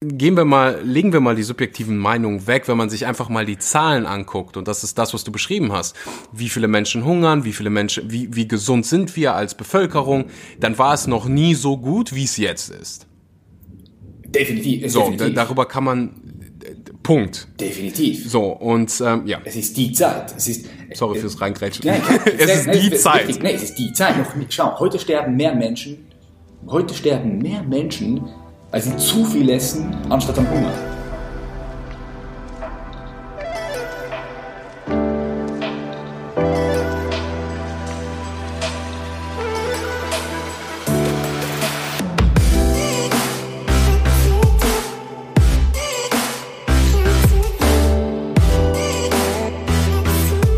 gehen wir mal, legen wir mal die subjektiven Meinungen weg, wenn man sich einfach mal die Zahlen anguckt. Und das ist das, was du beschrieben hast. Wie viele Menschen hungern, wie viele Menschen, wie, wie gesund sind wir als Bevölkerung, dann war es noch nie so gut, wie es jetzt ist. Definitiv. So, definitiv. darüber kann man, Punkt. Definitiv. So, und, ähm, ja. Es ist die Zeit. Es ist, Sorry fürs Reingrätschen. Nein, es ist die Zeit. Nee, es ist die Zeit. Noch, schau, heute sterben mehr Menschen, heute sterben mehr Menschen, weil sie zu viel essen, anstatt am Hunger.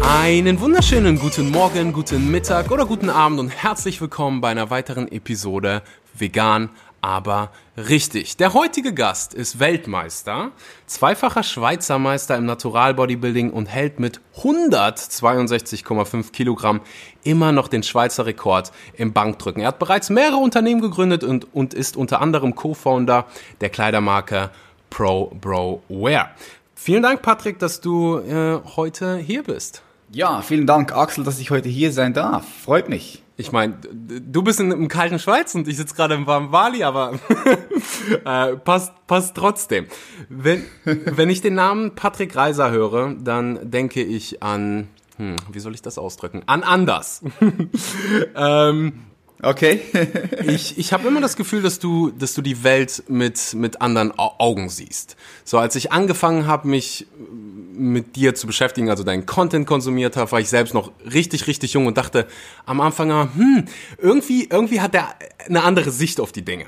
Einen wunderschönen guten Morgen, guten Mittag oder guten Abend und herzlich willkommen bei einer weiteren Episode Vegan, aber richtig. Der heutige Gast ist Weltmeister, zweifacher Schweizer Meister im Natural Bodybuilding und hält mit 162,5 Kilogramm immer noch den Schweizer Rekord im Bankdrücken. Er hat bereits mehrere Unternehmen gegründet und, und ist unter anderem Co-Founder der Kleidermarke Pro Bro Wear. Vielen Dank, Patrick, dass du äh, heute hier bist. Ja, vielen Dank, Axel, dass ich heute hier sein darf. Freut mich. Ich meine, du bist in, im kalten Schweiz und ich sitze gerade im warmen Bali, aber äh, passt, passt trotzdem. Wenn, wenn ich den Namen Patrick Reiser höre, dann denke ich an, hm, wie soll ich das ausdrücken? An anders. ähm, Okay. ich ich habe immer das Gefühl, dass du, dass du die Welt mit, mit anderen Augen siehst. So, als ich angefangen habe, mich mit dir zu beschäftigen, also deinen Content konsumiert habe, war ich selbst noch richtig, richtig jung und dachte am Anfang, hm, irgendwie, irgendwie hat er eine andere Sicht auf die Dinge.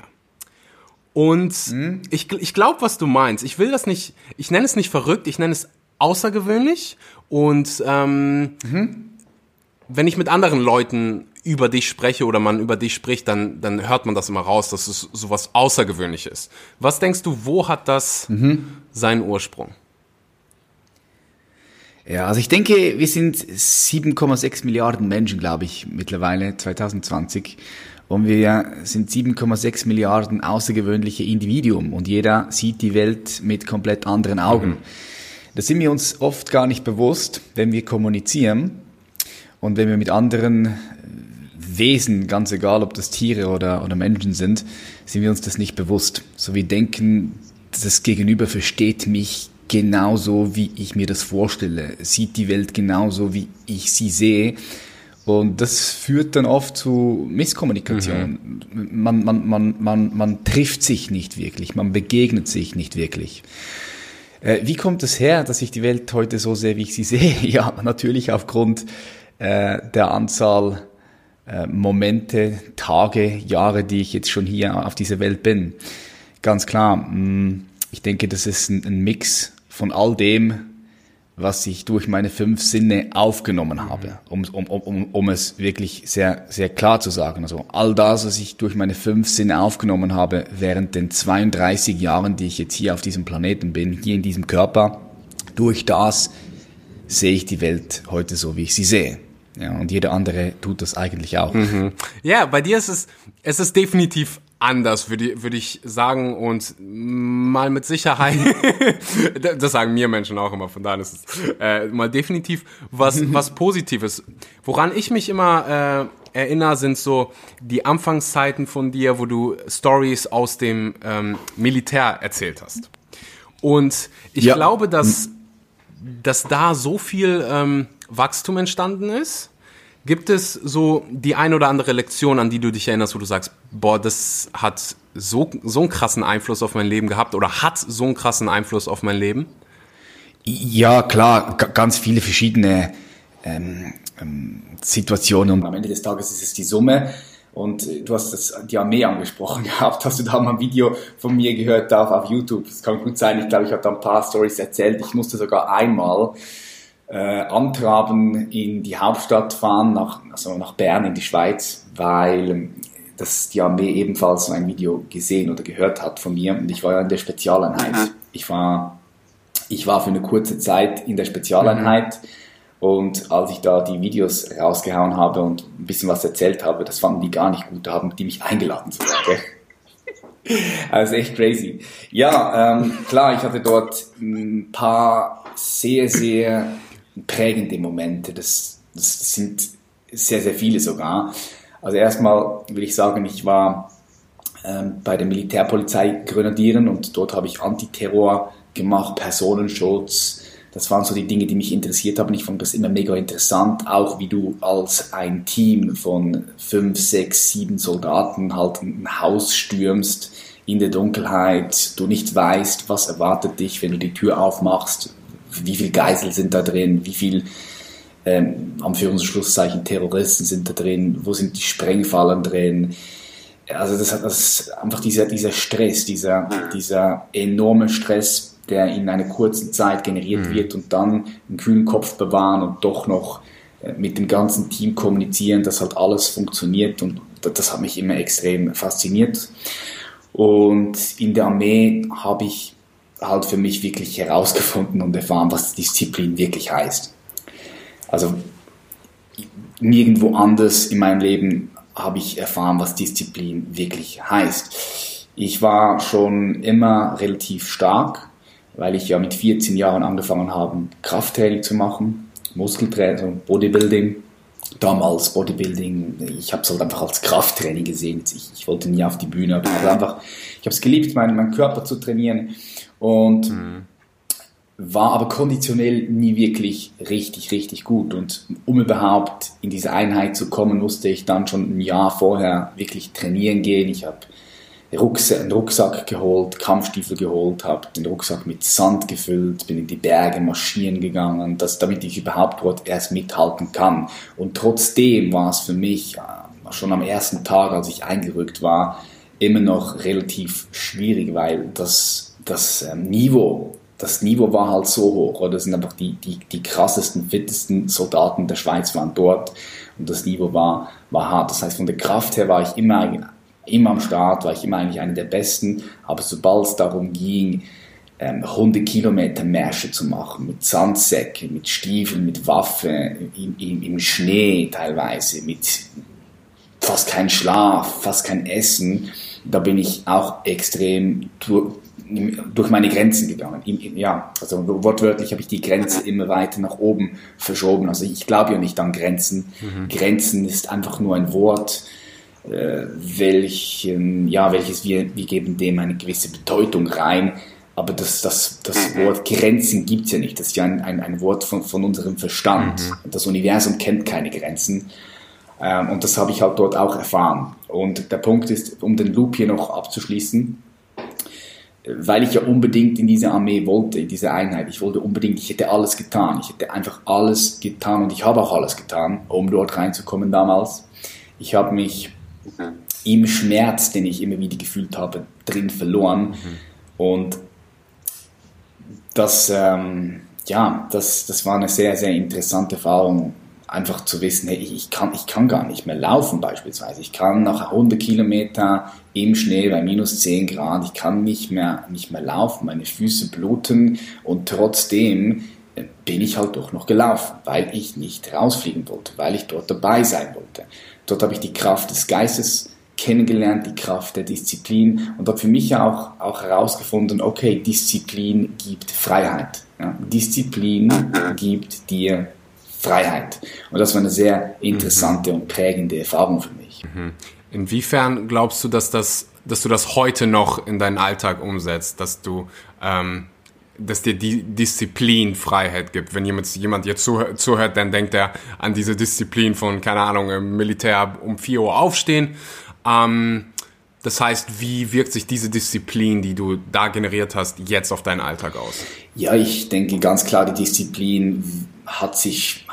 Und mhm. ich, ich glaube, was du meinst. Ich will das nicht, ich nenne es nicht verrückt, ich nenne es außergewöhnlich. Und ähm, mhm. wenn ich mit anderen Leuten über dich spreche oder man über dich spricht, dann, dann hört man das immer raus, dass es sowas Außergewöhnliches. Was denkst du, wo hat das mhm. seinen Ursprung? Ja, also ich denke, wir sind 7,6 Milliarden Menschen, glaube ich, mittlerweile 2020. Und wir sind 7,6 Milliarden außergewöhnliche Individuen und jeder sieht die Welt mit komplett anderen Augen. Mhm. Das sind wir uns oft gar nicht bewusst, wenn wir kommunizieren und wenn wir mit anderen Wesen, ganz egal ob das Tiere oder, oder Menschen sind, sind wir uns das nicht bewusst. So wir denken, das Gegenüber versteht mich genauso, wie ich mir das vorstelle, sieht die Welt genauso, wie ich sie sehe. Und das führt dann oft zu Misskommunikation. Mhm. Man, man, man, man, man trifft sich nicht wirklich, man begegnet sich nicht wirklich. Äh, wie kommt es her, dass ich die Welt heute so sehe, wie ich sie sehe? Ja, natürlich aufgrund äh, der Anzahl äh, Momente, Tage, Jahre, die ich jetzt schon hier auf dieser Welt bin. Ganz klar, mm, ich denke, das ist ein, ein Mix von all dem, was ich durch meine fünf Sinne aufgenommen habe, um, um, um, um es wirklich sehr, sehr klar zu sagen. Also all das, was ich durch meine fünf Sinne aufgenommen habe während den 32 Jahren, die ich jetzt hier auf diesem Planeten bin, hier in diesem Körper, durch das sehe ich die Welt heute so, wie ich sie sehe. Ja, und jeder andere tut das eigentlich auch. Mhm. Ja, bei dir ist es, es ist definitiv anders, würde würd ich sagen. Und mal mit Sicherheit, das sagen mir Menschen auch immer, von daher ist es äh, mal definitiv was, was Positives. Woran ich mich immer äh, erinnere, sind so die Anfangszeiten von dir, wo du Stories aus dem ähm, Militär erzählt hast. Und ich ja. glaube, dass, dass da so viel ähm, Wachstum entstanden ist? Gibt es so die ein oder andere Lektion, an die du dich erinnerst, wo du sagst, boah, das hat so, so einen krassen Einfluss auf mein Leben gehabt oder hat so einen krassen Einfluss auf mein Leben? Ja, klar, ganz viele verschiedene ähm, ähm, Situationen. Und am Ende des Tages ist es die Summe. Und du hast das, die Armee angesprochen gehabt. Hast du da mal ein Video von mir gehört auf, auf YouTube? Das kann gut sein. Ich glaube, ich habe da ein paar Stories erzählt. Ich musste sogar einmal äh, Antraben in die Hauptstadt fahren, nach, also nach Bern in die Schweiz, weil ähm, das die Armee ebenfalls so ein Video gesehen oder gehört hat von mir und ich war ja in der Spezialeinheit. Mhm. Ich war, ich war für eine kurze Zeit in der Spezialeinheit mhm. und als ich da die Videos rausgehauen habe und ein bisschen was erzählt habe, das fanden die gar nicht gut, da haben die mich eingeladen sogar. Also echt crazy. Ja, ähm, klar, ich hatte dort ein paar sehr, sehr prägende Momente. Das, das sind sehr, sehr viele sogar. Also erstmal will ich sagen, ich war ähm, bei der Militärpolizei Grenadieren und dort habe ich Antiterror gemacht, Personenschutz. Das waren so die Dinge, die mich interessiert haben. Ich fand das immer mega interessant, auch wie du als ein Team von fünf, sechs, sieben Soldaten halt ein Haus stürmst in der Dunkelheit, du nicht weißt, was erwartet dich, wenn du die Tür aufmachst, wie viel Geisel sind da drin, wie viel ähm, Anführungsschlusszeichen Terroristen sind da drin, wo sind die Sprengfallen drin, also das hat das einfach dieser, dieser Stress, dieser, dieser enorme Stress, der in einer kurzen Zeit generiert mhm. wird und dann einen kühlen Kopf bewahren und doch noch äh, mit dem ganzen Team kommunizieren, dass halt alles funktioniert und das hat mich immer extrem fasziniert. Und in der Armee habe ich halt für mich wirklich herausgefunden und erfahren, was Disziplin wirklich heißt. Also nirgendwo anders in meinem Leben habe ich erfahren, was Disziplin wirklich heißt. Ich war schon immer relativ stark, weil ich ja mit 14 Jahren angefangen habe, Krafttraining zu machen, Muskeltraining, Bodybuilding. Damals Bodybuilding, ich habe es halt einfach als Krafttraining gesehen. Ich, ich, wollte nie auf die Bühne, aber einfach, ich habe es geliebt, meinen, meinen Körper zu trainieren. Und mhm war aber konditionell nie wirklich richtig, richtig gut. Und um überhaupt in diese Einheit zu kommen, musste ich dann schon ein Jahr vorher wirklich trainieren gehen. Ich habe einen Rucksack geholt, Kampfstiefel geholt, habe den Rucksack mit Sand gefüllt, bin in die Berge marschieren gegangen, dass, damit ich überhaupt dort erst mithalten kann. Und trotzdem war es für mich äh, schon am ersten Tag, als ich eingerückt war, immer noch relativ schwierig, weil das, das ähm, Niveau das Niveau war halt so hoch, oder? Das sind einfach die, die, die krassesten, fittesten Soldaten der Schweiz waren dort und das Niveau war, war hart. Das heißt, von der Kraft her war ich immer, immer am Start, war ich immer eigentlich einer der Besten, aber sobald es darum ging, ähm, 100 Kilometer Märsche zu machen, mit Sandsäcken, mit Stiefeln, mit Waffen, im, im, im Schnee teilweise, mit fast kein Schlaf, fast kein Essen, da bin ich auch extrem durch meine Grenzen gegangen. Ja, also wortwörtlich habe ich die Grenze immer weiter nach oben verschoben. Also ich glaube ja nicht an Grenzen. Mhm. Grenzen ist einfach nur ein Wort, äh, welchen, ja, welches wir, wir geben dem eine gewisse Bedeutung rein. Aber das, das, das mhm. Wort Grenzen gibt es ja nicht. Das ist ja ein, ein, ein Wort von, von unserem Verstand. Mhm. Das Universum kennt keine Grenzen. Ähm, und das habe ich halt dort auch erfahren. Und der Punkt ist, um den Loop hier noch abzuschließen, weil ich ja unbedingt in diese Armee wollte, in diese Einheit. Ich wollte unbedingt, ich hätte alles getan. Ich hätte einfach alles getan und ich habe auch alles getan, um dort reinzukommen damals. Ich habe mich im Schmerz, den ich immer wieder gefühlt habe, drin verloren. Mhm. Und das, ähm, ja, das, das war eine sehr, sehr interessante Erfahrung einfach zu wissen, hey, ich, kann, ich kann gar nicht mehr laufen beispielsweise. Ich kann nach 100 Kilometer im Schnee bei minus 10 Grad, ich kann nicht mehr, nicht mehr laufen, meine Füße bluten und trotzdem äh, bin ich halt doch noch gelaufen, weil ich nicht rausfliegen wollte, weil ich dort dabei sein wollte. Dort habe ich die Kraft des Geistes kennengelernt, die Kraft der Disziplin und habe für mich auch, auch herausgefunden, okay, Disziplin gibt Freiheit. Ja? Disziplin gibt dir Freiheit. Und das war eine sehr interessante mhm. und prägende Erfahrung für mich. Mhm. Inwiefern glaubst du, dass, das, dass du das heute noch in deinen Alltag umsetzt, dass du ähm, dass dir die Disziplin Freiheit gibt. Wenn jemand, jemand jetzt zuhört, zuhört, dann denkt er an diese Disziplin von, keine Ahnung, im Militär um 4 Uhr aufstehen. Ähm, das heißt, wie wirkt sich diese Disziplin, die du da generiert hast, jetzt auf deinen Alltag aus? Ja, ich denke ganz klar, die Disziplin hat sich,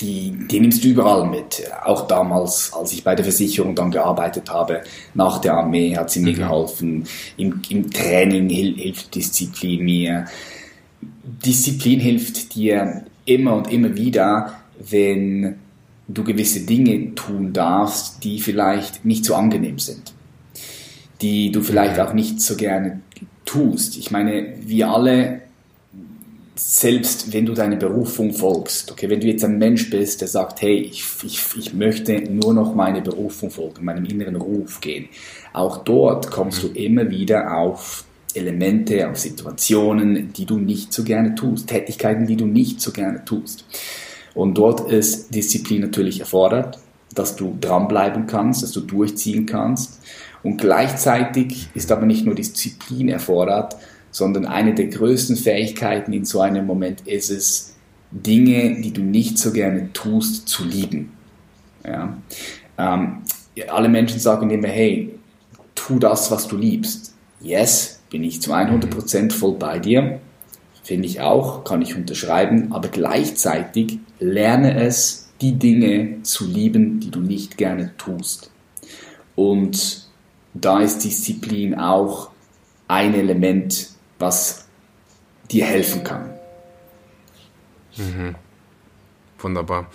die, die nimmst du überall mit. Auch damals, als ich bei der Versicherung dann gearbeitet habe, nach der Armee hat sie mir mhm. geholfen. Im, im Training hilft Disziplin mir. Disziplin hilft dir immer und immer wieder, wenn du gewisse Dinge tun darfst, die vielleicht nicht so angenehm sind, die du vielleicht auch nicht so gerne tust. Ich meine, wir alle selbst wenn du deine Berufung folgst, okay, wenn du jetzt ein Mensch bist, der sagt, hey, ich, ich, ich möchte nur noch meine Berufung folgen, meinem inneren Ruf gehen, auch dort kommst du immer wieder auf Elemente, auf Situationen, die du nicht so gerne tust, Tätigkeiten, die du nicht so gerne tust. Und dort ist Disziplin natürlich erfordert, dass du dranbleiben kannst, dass du durchziehen kannst. Und gleichzeitig ist aber nicht nur Disziplin erfordert, sondern eine der größten Fähigkeiten in so einem Moment ist es, Dinge, die du nicht so gerne tust, zu lieben. Ja? Ähm, alle Menschen sagen immer, hey, tu das, was du liebst. Yes, bin ich zu 100% voll bei dir. Finde ich auch, kann ich unterschreiben, aber gleichzeitig lerne es, die Dinge zu lieben, die du nicht gerne tust. Und da ist Disziplin auch ein Element, was dir helfen kann. Mhm. Wunderbar.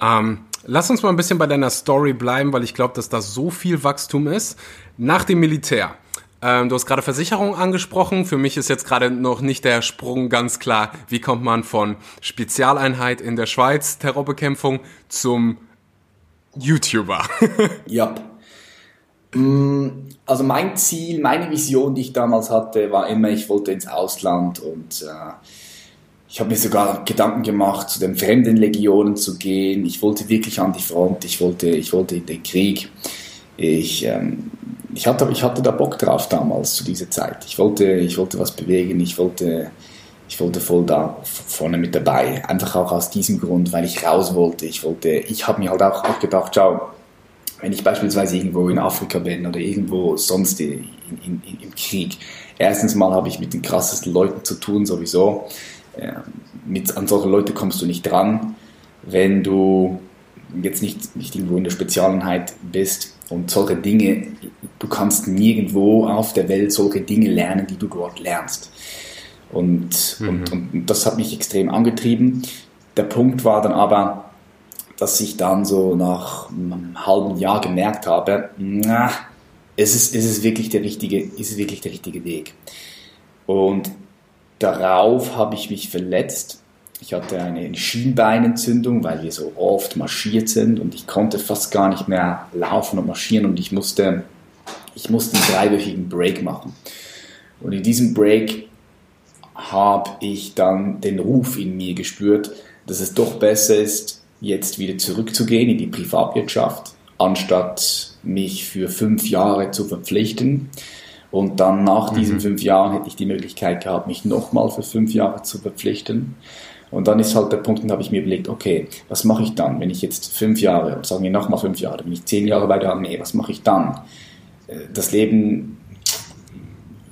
Ähm, lass uns mal ein bisschen bei deiner Story bleiben, weil ich glaube, dass da so viel Wachstum ist. Nach dem Militär. Ähm, du hast gerade Versicherung angesprochen. Für mich ist jetzt gerade noch nicht der Sprung ganz klar. Wie kommt man von Spezialeinheit in der Schweiz, Terrorbekämpfung, zum YouTuber? ja. Mm, also mein Ziel, meine Vision, die ich damals hatte, war immer, ich wollte ins Ausland und äh, ich habe mir sogar Gedanken gemacht, zu den fremden Legionen zu gehen. Ich wollte wirklich an die Front, ich wollte, ich wollte in den Krieg. Ich, ähm, ich, hatte, ich hatte da Bock drauf damals zu dieser Zeit. Ich wollte, ich wollte was bewegen, ich wollte, ich wollte voll da vorne mit dabei. Einfach auch aus diesem Grund, weil ich raus wollte. Ich wollte, ich habe mir halt auch, auch gedacht, schau, wenn ich beispielsweise irgendwo in Afrika bin oder irgendwo sonst in, in, in, im Krieg, erstens mal habe ich mit den krassesten Leuten zu tun sowieso. mit, an solche Leute kommst du nicht dran, wenn du jetzt nicht, nicht irgendwo in der Spezialeinheit bist und solche Dinge, du kannst nirgendwo auf der Welt solche Dinge lernen, die du dort lernst. Und, mhm. und, und das hat mich extrem angetrieben. Der Punkt war dann aber, dass ich dann so nach einem halben Jahr gemerkt habe, na, es, ist es wirklich der richtige, ist es wirklich der richtige Weg. Und darauf habe ich mich verletzt. Ich hatte eine Schienbeinentzündung, weil wir so oft marschiert sind und ich konnte fast gar nicht mehr laufen und marschieren und ich musste, ich musste einen dreiwöchigen Break machen. Und in diesem Break habe ich dann den Ruf in mir gespürt, dass es doch besser ist, jetzt wieder zurückzugehen in die Privatwirtschaft, anstatt mich für fünf Jahre zu verpflichten. Und dann nach mhm. diesen fünf Jahren hätte ich die Möglichkeit gehabt, mich nochmal für fünf Jahre zu verpflichten. Und dann ist halt der Punkt, dann habe ich mir überlegt, okay, was mache ich dann, wenn ich jetzt fünf Jahre, sagen wir nochmal fünf Jahre, wenn ich zehn Jahre bei der Armee, was mache ich dann? Äh, das Leben,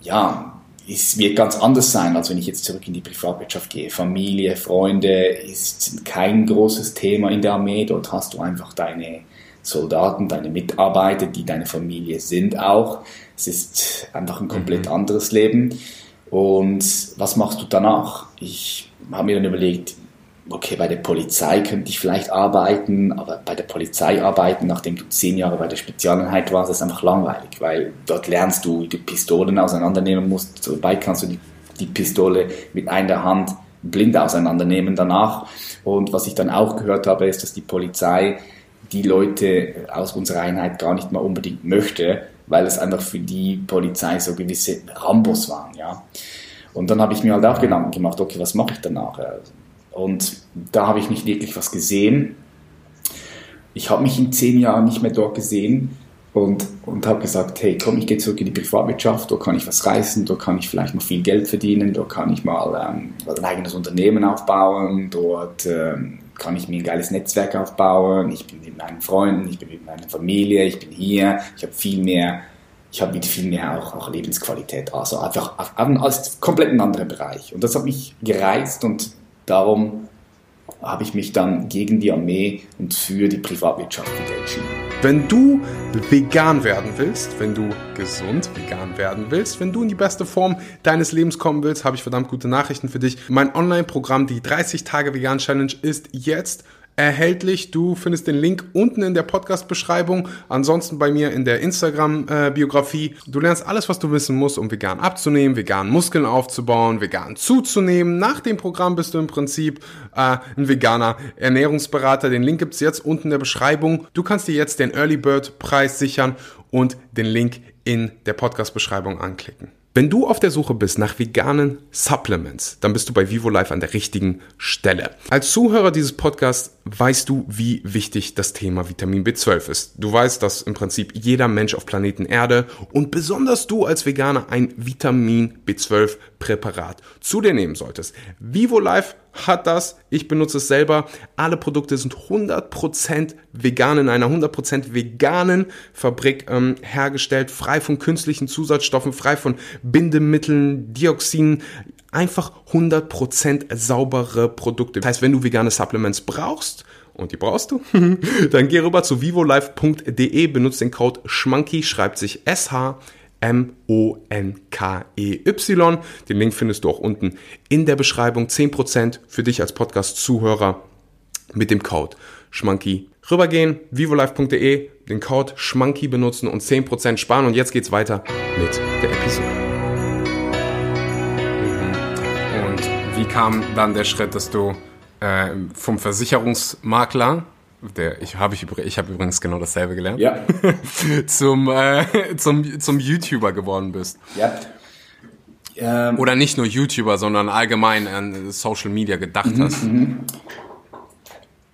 ja, es wird ganz anders sein, als wenn ich jetzt zurück in die Privatwirtschaft gehe. Familie, Freunde ist kein großes Thema in der Armee. Dort hast du einfach deine Soldaten, deine Mitarbeiter, die deine Familie sind auch. Es ist einfach ein komplett mhm. anderes Leben. Und was machst du danach? Ich habe mir dann überlegt, okay, bei der Polizei könnte ich vielleicht arbeiten, aber bei der Polizei arbeiten, nachdem du zehn Jahre bei der Spezialeinheit warst, ist einfach langweilig, weil dort lernst du, wie du Pistolen auseinandernehmen musst. Sobei kannst du die, die Pistole mit einer Hand blind auseinandernehmen danach. Und was ich dann auch gehört habe, ist, dass die Polizei die Leute aus unserer Einheit gar nicht mal unbedingt möchte, weil es einfach für die Polizei so gewisse Rambos waren, ja. Und dann habe ich mir halt auch Gedanken gemacht, okay, was mache ich danach? Und da habe ich nicht wirklich was gesehen. Ich habe mich in zehn Jahren nicht mehr dort gesehen und, und habe gesagt, hey, komm, ich gehe zurück in die Privatwirtschaft, da kann ich was reißen, da kann ich vielleicht mal viel Geld verdienen, da kann ich mal ähm, ein eigenes Unternehmen aufbauen, dort ähm, kann ich mir ein geiles Netzwerk aufbauen, ich bin mit meinen Freunden, ich bin mit meiner Familie, ich bin hier, ich habe viel mehr, ich habe mit viel mehr auch, auch Lebensqualität, also einfach als komplett ein anderer Bereich. Und das hat mich gereizt und Darum habe ich mich dann gegen die Armee und für die Privatwirtschaft entschieden. Wenn du vegan werden willst, wenn du gesund vegan werden willst, wenn du in die beste Form deines Lebens kommen willst, habe ich verdammt gute Nachrichten für dich. Mein Online-Programm, die 30 Tage Vegan Challenge, ist jetzt erhältlich. Du findest den Link unten in der Podcast-Beschreibung. Ansonsten bei mir in der Instagram-Biografie. Du lernst alles, was du wissen musst, um vegan abzunehmen, vegan Muskeln aufzubauen, vegan zuzunehmen. Nach dem Programm bist du im Prinzip äh, ein veganer Ernährungsberater. Den Link gibt's jetzt unten in der Beschreibung. Du kannst dir jetzt den Early Bird Preis sichern und den Link in der Podcast-Beschreibung anklicken. Wenn du auf der Suche bist nach veganen Supplements, dann bist du bei Vivo Life an der richtigen Stelle. Als Zuhörer dieses Podcasts weißt du, wie wichtig das Thema Vitamin B12 ist. Du weißt, dass im Prinzip jeder Mensch auf Planeten Erde und besonders du als Veganer ein Vitamin B12 Präparat zu dir nehmen solltest. Vivo Life hat das, ich benutze es selber. Alle Produkte sind 100% vegan in einer 100% veganen Fabrik ähm, hergestellt, frei von künstlichen Zusatzstoffen, frei von Bindemitteln, Dioxinen, einfach 100% saubere Produkte. Das heißt, wenn du vegane Supplements brauchst, und die brauchst du, dann geh rüber zu vivolife.de, benutze den Code SCHMANKY, schreibt sich SH M-O-N-K-E-Y. Den Link findest du auch unten in der Beschreibung. 10% für dich als Podcast-Zuhörer mit dem Code Schmanky. Rübergehen, vivolife.de, den Code Schmanky benutzen und 10% sparen. Und jetzt geht's weiter mit der Episode. Wie kam dann der Schritt, dass du äh, vom Versicherungsmakler der ich habe ich, ich habe übrigens genau dasselbe gelernt. Ja. zum, äh, zum, zum YouTuber geworden bist. Ja. Ähm, Oder nicht nur YouTuber, sondern allgemein an Social Media gedacht mhm, hast. Mhm.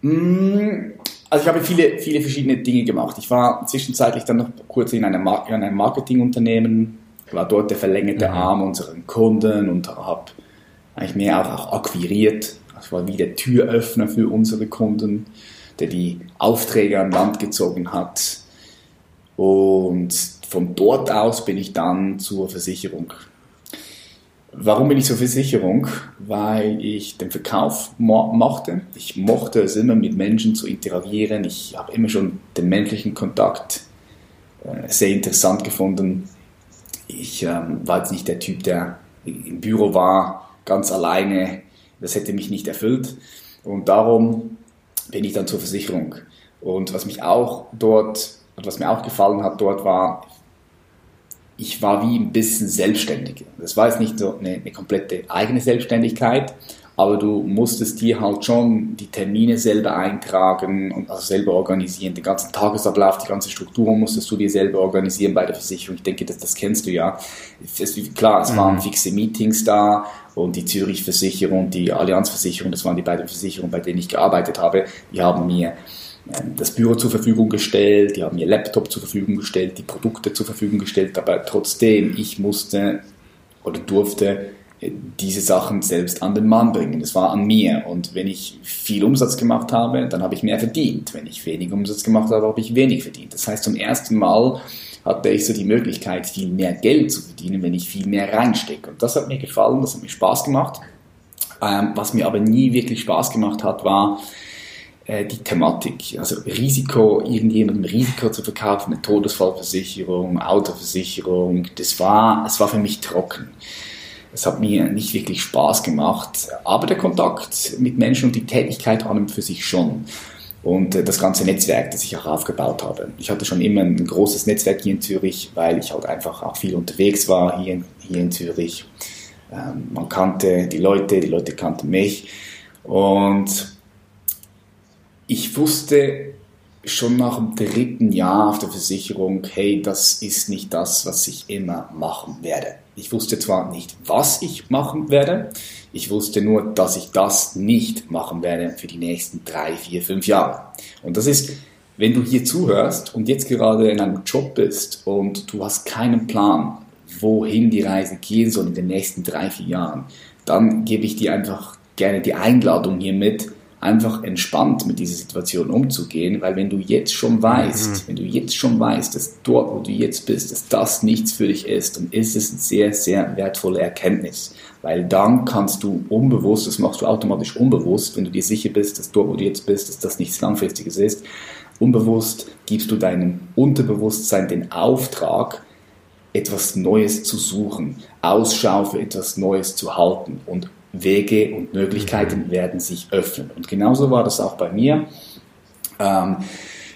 Mm, also ich habe viele, viele verschiedene Dinge gemacht. Ich war zwischenzeitlich dann noch kurz in einem, Mar in einem Marketingunternehmen, war dort der verlängerte mhm. Arm unserer Kunden und habe eigentlich mehr auch, auch akquiriert. Ich war wie der Türöffner für unsere Kunden der die Aufträge an Land gezogen hat. Und von dort aus bin ich dann zur Versicherung. Warum bin ich zur Versicherung? Weil ich den Verkauf mo mochte. Ich mochte es immer mit Menschen zu interagieren. Ich habe immer schon den menschlichen Kontakt äh, sehr interessant gefunden. Ich ähm, war jetzt nicht der Typ, der im Büro war, ganz alleine. Das hätte mich nicht erfüllt. Und darum bin ich dann zur Versicherung. Und was mich auch dort, was mir auch gefallen hat dort war, ich war wie ein bisschen selbstständig. Das war jetzt nicht so eine, eine komplette eigene Selbstständigkeit, aber du musstest dir halt schon die Termine selber eintragen und also selber organisieren. Den ganzen Tagesablauf, die ganze Struktur musstest du dir selber organisieren bei der Versicherung. Ich denke, das, das kennst du ja. Es, klar, es waren mhm. fixe Meetings da und die Zürich-Versicherung, die Allianz-Versicherung, das waren die beiden Versicherungen, bei denen ich gearbeitet habe. Die haben mir ähm, das Büro zur Verfügung gestellt, die haben mir Laptop zur Verfügung gestellt, die Produkte zur Verfügung gestellt, aber trotzdem, ich musste oder durfte diese Sachen selbst an den Mann bringen. Das war an mir. Und wenn ich viel Umsatz gemacht habe, dann habe ich mehr verdient. Wenn ich wenig Umsatz gemacht habe, habe ich wenig verdient. Das heißt, zum ersten Mal hatte ich so die Möglichkeit, viel mehr Geld zu verdienen, wenn ich viel mehr reinstecke. Und das hat mir gefallen, das hat mir Spaß gemacht. Ähm, was mir aber nie wirklich Spaß gemacht hat, war äh, die Thematik. Also Risiko, irgendjemandem Risiko zu verkaufen, eine Todesfallversicherung, Autoversicherung, das war, es war für mich trocken. Es hat mir nicht wirklich Spaß gemacht, aber der Kontakt mit Menschen und die Tätigkeit an und für sich schon. Und äh, das ganze Netzwerk, das ich auch aufgebaut habe. Ich hatte schon immer ein großes Netzwerk hier in Zürich, weil ich halt einfach auch viel unterwegs war hier, hier in Zürich. Ähm, man kannte die Leute, die Leute kannten mich. Und ich wusste schon nach dem dritten Jahr auf der Versicherung, hey, das ist nicht das, was ich immer machen werde. Ich wusste zwar nicht, was ich machen werde, ich wusste nur, dass ich das nicht machen werde für die nächsten drei, vier, fünf Jahre. Und das ist, wenn du hier zuhörst und jetzt gerade in einem Job bist und du hast keinen Plan, wohin die Reise gehen soll in den nächsten drei, vier Jahren, dann gebe ich dir einfach gerne die Einladung hier mit, einfach entspannt mit dieser Situation umzugehen, weil wenn du jetzt schon weißt, mhm. wenn du jetzt schon weißt, dass dort, wo du jetzt bist, dass das nichts für dich ist, dann ist es eine sehr, sehr wertvolle Erkenntnis, weil dann kannst du unbewusst, das machst du automatisch unbewusst, wenn du dir sicher bist, dass dort, wo du jetzt bist, dass das nichts Langfristiges ist, unbewusst gibst du deinem Unterbewusstsein den Auftrag, etwas Neues zu suchen, Ausschau für etwas Neues zu halten und Wege und Möglichkeiten werden sich öffnen. Und genauso war das auch bei mir. Ähm,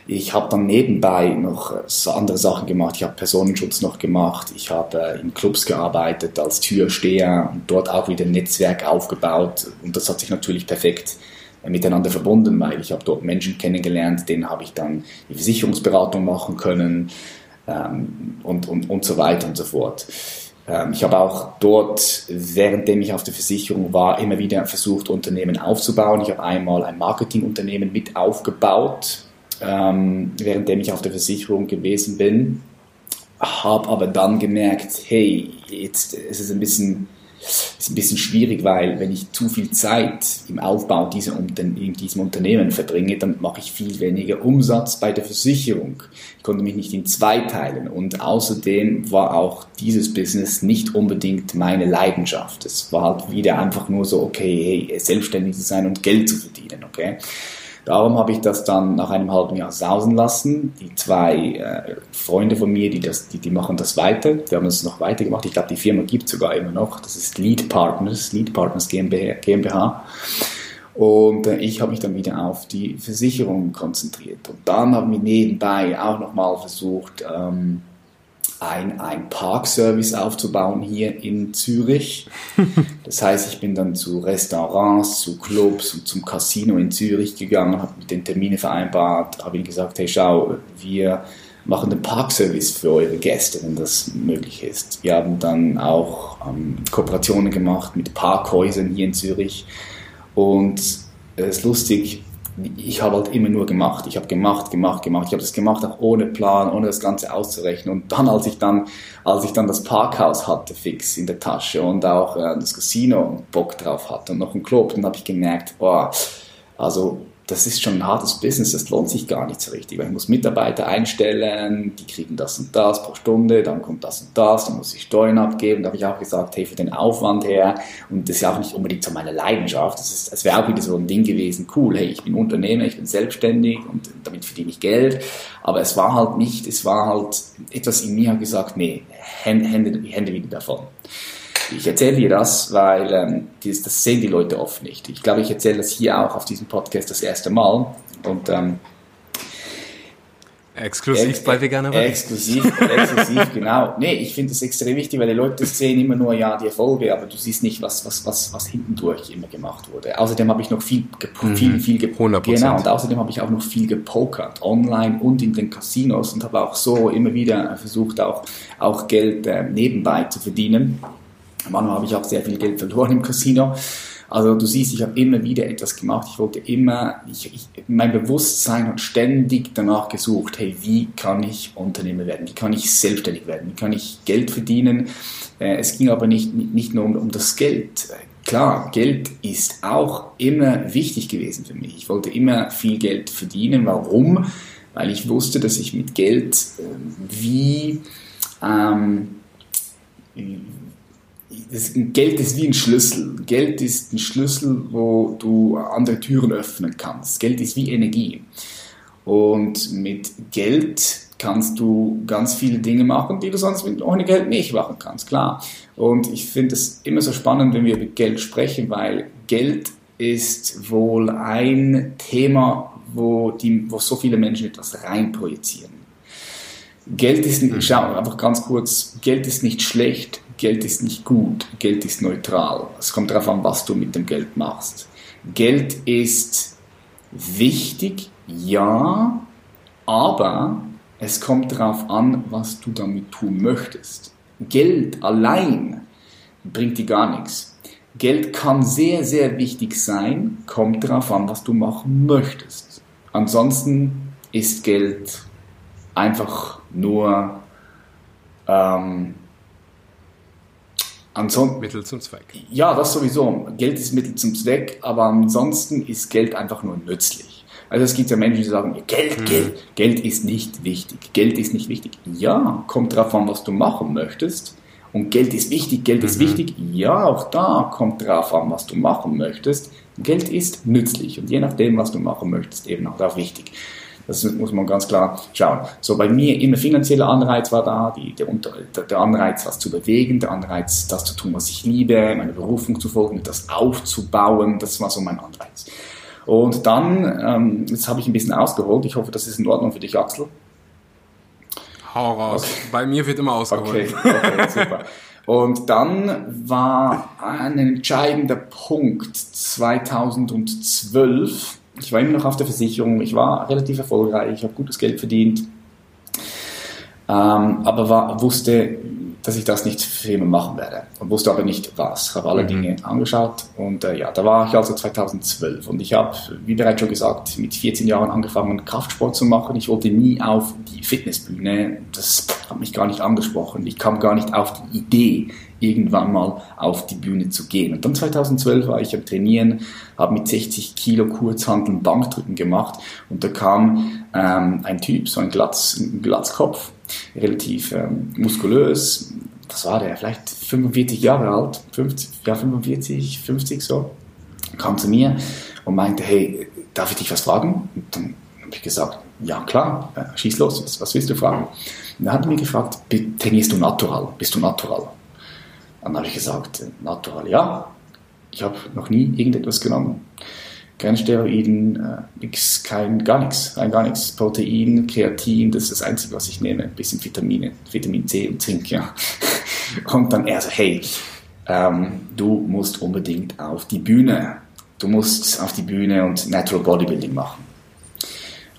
ich habe dann nebenbei noch andere Sachen gemacht. Ich habe Personenschutz noch gemacht. Ich habe äh, in Clubs gearbeitet als Türsteher und dort auch wieder ein Netzwerk aufgebaut. Und das hat sich natürlich perfekt äh, miteinander verbunden, weil ich habe dort Menschen kennengelernt, denen habe ich dann die Versicherungsberatung machen können ähm, und, und, und so weiter und so fort. Ähm, ich habe auch dort, währenddem ich auf der Versicherung war, immer wieder versucht, Unternehmen aufzubauen. Ich habe einmal ein Marketingunternehmen mit aufgebaut, ähm, währenddem ich auf der Versicherung gewesen bin. Habe aber dann gemerkt, hey, jetzt ist es ein bisschen ist ein bisschen schwierig, weil wenn ich zu viel Zeit im Aufbau dieser in diesem Unternehmen verbringe, dann mache ich viel weniger Umsatz bei der Versicherung. Ich konnte mich nicht in zwei teilen und außerdem war auch dieses Business nicht unbedingt meine Leidenschaft. Es war halt wieder einfach nur so, okay, hey, selbstständig zu sein und Geld zu verdienen, okay. Darum habe ich das dann nach einem halben Jahr sausen lassen. Die zwei äh, Freunde von mir, die, das, die, die machen das weiter, die haben es noch weiter gemacht. Ich glaube, die Firma gibt es sogar immer noch. Das ist Lead Partners, Lead Partners GmbH. Und äh, ich habe mich dann wieder auf die Versicherung konzentriert. Und dann haben wir nebenbei auch nochmal versucht, ähm, ein, ein Parkservice aufzubauen hier in Zürich. Das heißt, ich bin dann zu Restaurants, zu Clubs und zum Casino in Zürich gegangen, habe mit den Termine vereinbart, habe ihnen gesagt, hey schau, wir machen den Parkservice für eure Gäste, wenn das möglich ist. Wir haben dann auch ähm, Kooperationen gemacht mit Parkhäusern hier in Zürich und es ist lustig, ich habe halt immer nur gemacht. Ich habe gemacht, gemacht, gemacht. Ich habe das gemacht auch ohne Plan, ohne das Ganze auszurechnen. Und dann, als ich dann, als ich dann das Parkhaus hatte fix in der Tasche und auch äh, das Casino Bock drauf hatte und noch ein Club, dann habe ich gemerkt, boah, also das ist schon ein hartes Business, das lohnt sich gar nicht so richtig, weil ich muss Mitarbeiter einstellen, die kriegen das und das pro Stunde, dann kommt das und das, dann muss ich Steuern abgeben. Da habe ich auch gesagt, hey, für den Aufwand her, und das ist ja auch nicht unbedingt so meine Leidenschaft, das, ist, das wäre auch wieder so ein Ding gewesen, cool, hey, ich bin Unternehmer, ich bin selbstständig und damit verdiene ich Geld, aber es war halt nicht, es war halt, etwas in mir hat gesagt, nee, Hände, Hände wieder davon. Ich erzähle dir das, weil ähm, das, das, sehen die Leute oft nicht. Ich glaube, ich erzähle das hier auch auf diesem Podcast das erste Mal. Und ähm, Exklusiv ex bei Veganer Exklusiv, exklusiv, genau. Nee, ich finde das extrem wichtig, weil die Leute sehen immer nur, ja, die Erfolge, aber du siehst nicht, was, was, was, was hintendurch immer gemacht wurde. Außerdem habe ich noch viel, mhm. viel, viel, gepokert. Genau, und außerdem habe ich auch noch viel gepokert, online und in den Casinos und habe auch so immer wieder versucht, auch, auch Geld äh, nebenbei zu verdienen. Manchmal habe ich auch sehr viel Geld verloren im Casino. Also du siehst, ich habe immer wieder etwas gemacht. Ich wollte immer, ich, ich, mein Bewusstsein hat ständig danach gesucht, hey, wie kann ich Unternehmer werden? Wie kann ich selbstständig werden? Wie kann ich Geld verdienen? Äh, es ging aber nicht, nicht nur um, um das Geld. Klar, Geld ist auch immer wichtig gewesen für mich. Ich wollte immer viel Geld verdienen. Warum? Weil ich wusste, dass ich mit Geld äh, wie ähm, das, Geld ist wie ein Schlüssel. Geld ist ein Schlüssel, wo du andere Türen öffnen kannst. Geld ist wie Energie. Und mit Geld kannst du ganz viele Dinge machen, die du sonst mit ohne Geld nicht machen kannst, klar. Und ich finde es immer so spannend, wenn wir über Geld sprechen, weil Geld ist wohl ein Thema, wo, die, wo so viele Menschen etwas reinprojizieren. Geld ist, mhm. schau einfach ganz kurz, Geld ist nicht schlecht, Geld ist nicht gut, Geld ist neutral. Es kommt darauf an, was du mit dem Geld machst. Geld ist wichtig, ja, aber es kommt darauf an, was du damit tun möchtest. Geld allein bringt dir gar nichts. Geld kann sehr, sehr wichtig sein, kommt darauf an, was du machen möchtest. Ansonsten ist Geld einfach nur ähm, Ansonsten, Mittel zum Zweck. Ja, das sowieso. Geld ist Mittel zum Zweck, aber ansonsten ist Geld einfach nur nützlich. Also es gibt ja Menschen, die sagen, Geld, hm. Geld, Geld ist nicht wichtig. Geld ist nicht wichtig. Ja, kommt drauf an, was du machen möchtest. Und Geld ist wichtig, Geld ist mhm. wichtig. Ja, auch da kommt drauf an, was du machen möchtest. Geld ist nützlich und je nachdem, was du machen möchtest, eben auch da wichtig. Das muss man ganz klar schauen. So bei mir immer finanzieller Anreiz war da, die, der, der Anreiz, was zu bewegen, der Anreiz, das zu tun, was ich liebe, meine Berufung zu folgen, das aufzubauen, das war so mein Anreiz. Und dann, ähm, jetzt habe ich ein bisschen ausgeholt, ich hoffe, das ist in Ordnung für dich, Axel. Hau raus. Okay. Bei mir wird immer ausgeholt. Okay, okay super. Und dann war ein entscheidender Punkt 2012, ich war immer noch auf der Versicherung, ich war relativ erfolgreich, ich habe gutes Geld verdient, ähm, aber war, wusste, dass ich das nicht für immer machen werde und wusste aber nicht was. Habe alle mhm. Dinge angeschaut und äh, ja, da war ich also 2012 und ich habe, wie bereits schon gesagt, mit 14 Jahren angefangen Kraftsport zu machen. Ich wollte nie auf die Fitnessbühne, das hat mich gar nicht angesprochen. Ich kam gar nicht auf die Idee, irgendwann mal auf die Bühne zu gehen. Und dann 2012 war ich am Trainieren, habe mit 60 Kilo Kurzhanteln Bankdrücken gemacht und da kam ähm, ein Typ, so ein, Glatz, ein Glatzkopf, relativ ähm, muskulös, was war der, vielleicht 45 Jahre alt, 50, ja 45, 50 so, kam zu mir und meinte, hey, darf ich dich was fragen? Und dann habe ich gesagt, ja klar, äh, schieß los, was, was willst du fragen? Und dann hat er mich gefragt, trainierst du natural? Bist du natural? Dann habe ich gesagt, natural, ja. Ich habe noch nie irgendetwas genommen. Keine Steroiden, äh, nix, kein, gar nichts, rein gar nichts. Protein, Kreatin, das ist das Einzige, was ich nehme. Ein bisschen Vitamine, Vitamin C und Zink, ja. Und dann er so, hey, ähm, du musst unbedingt auf die Bühne. Du musst auf die Bühne und Natural Bodybuilding machen.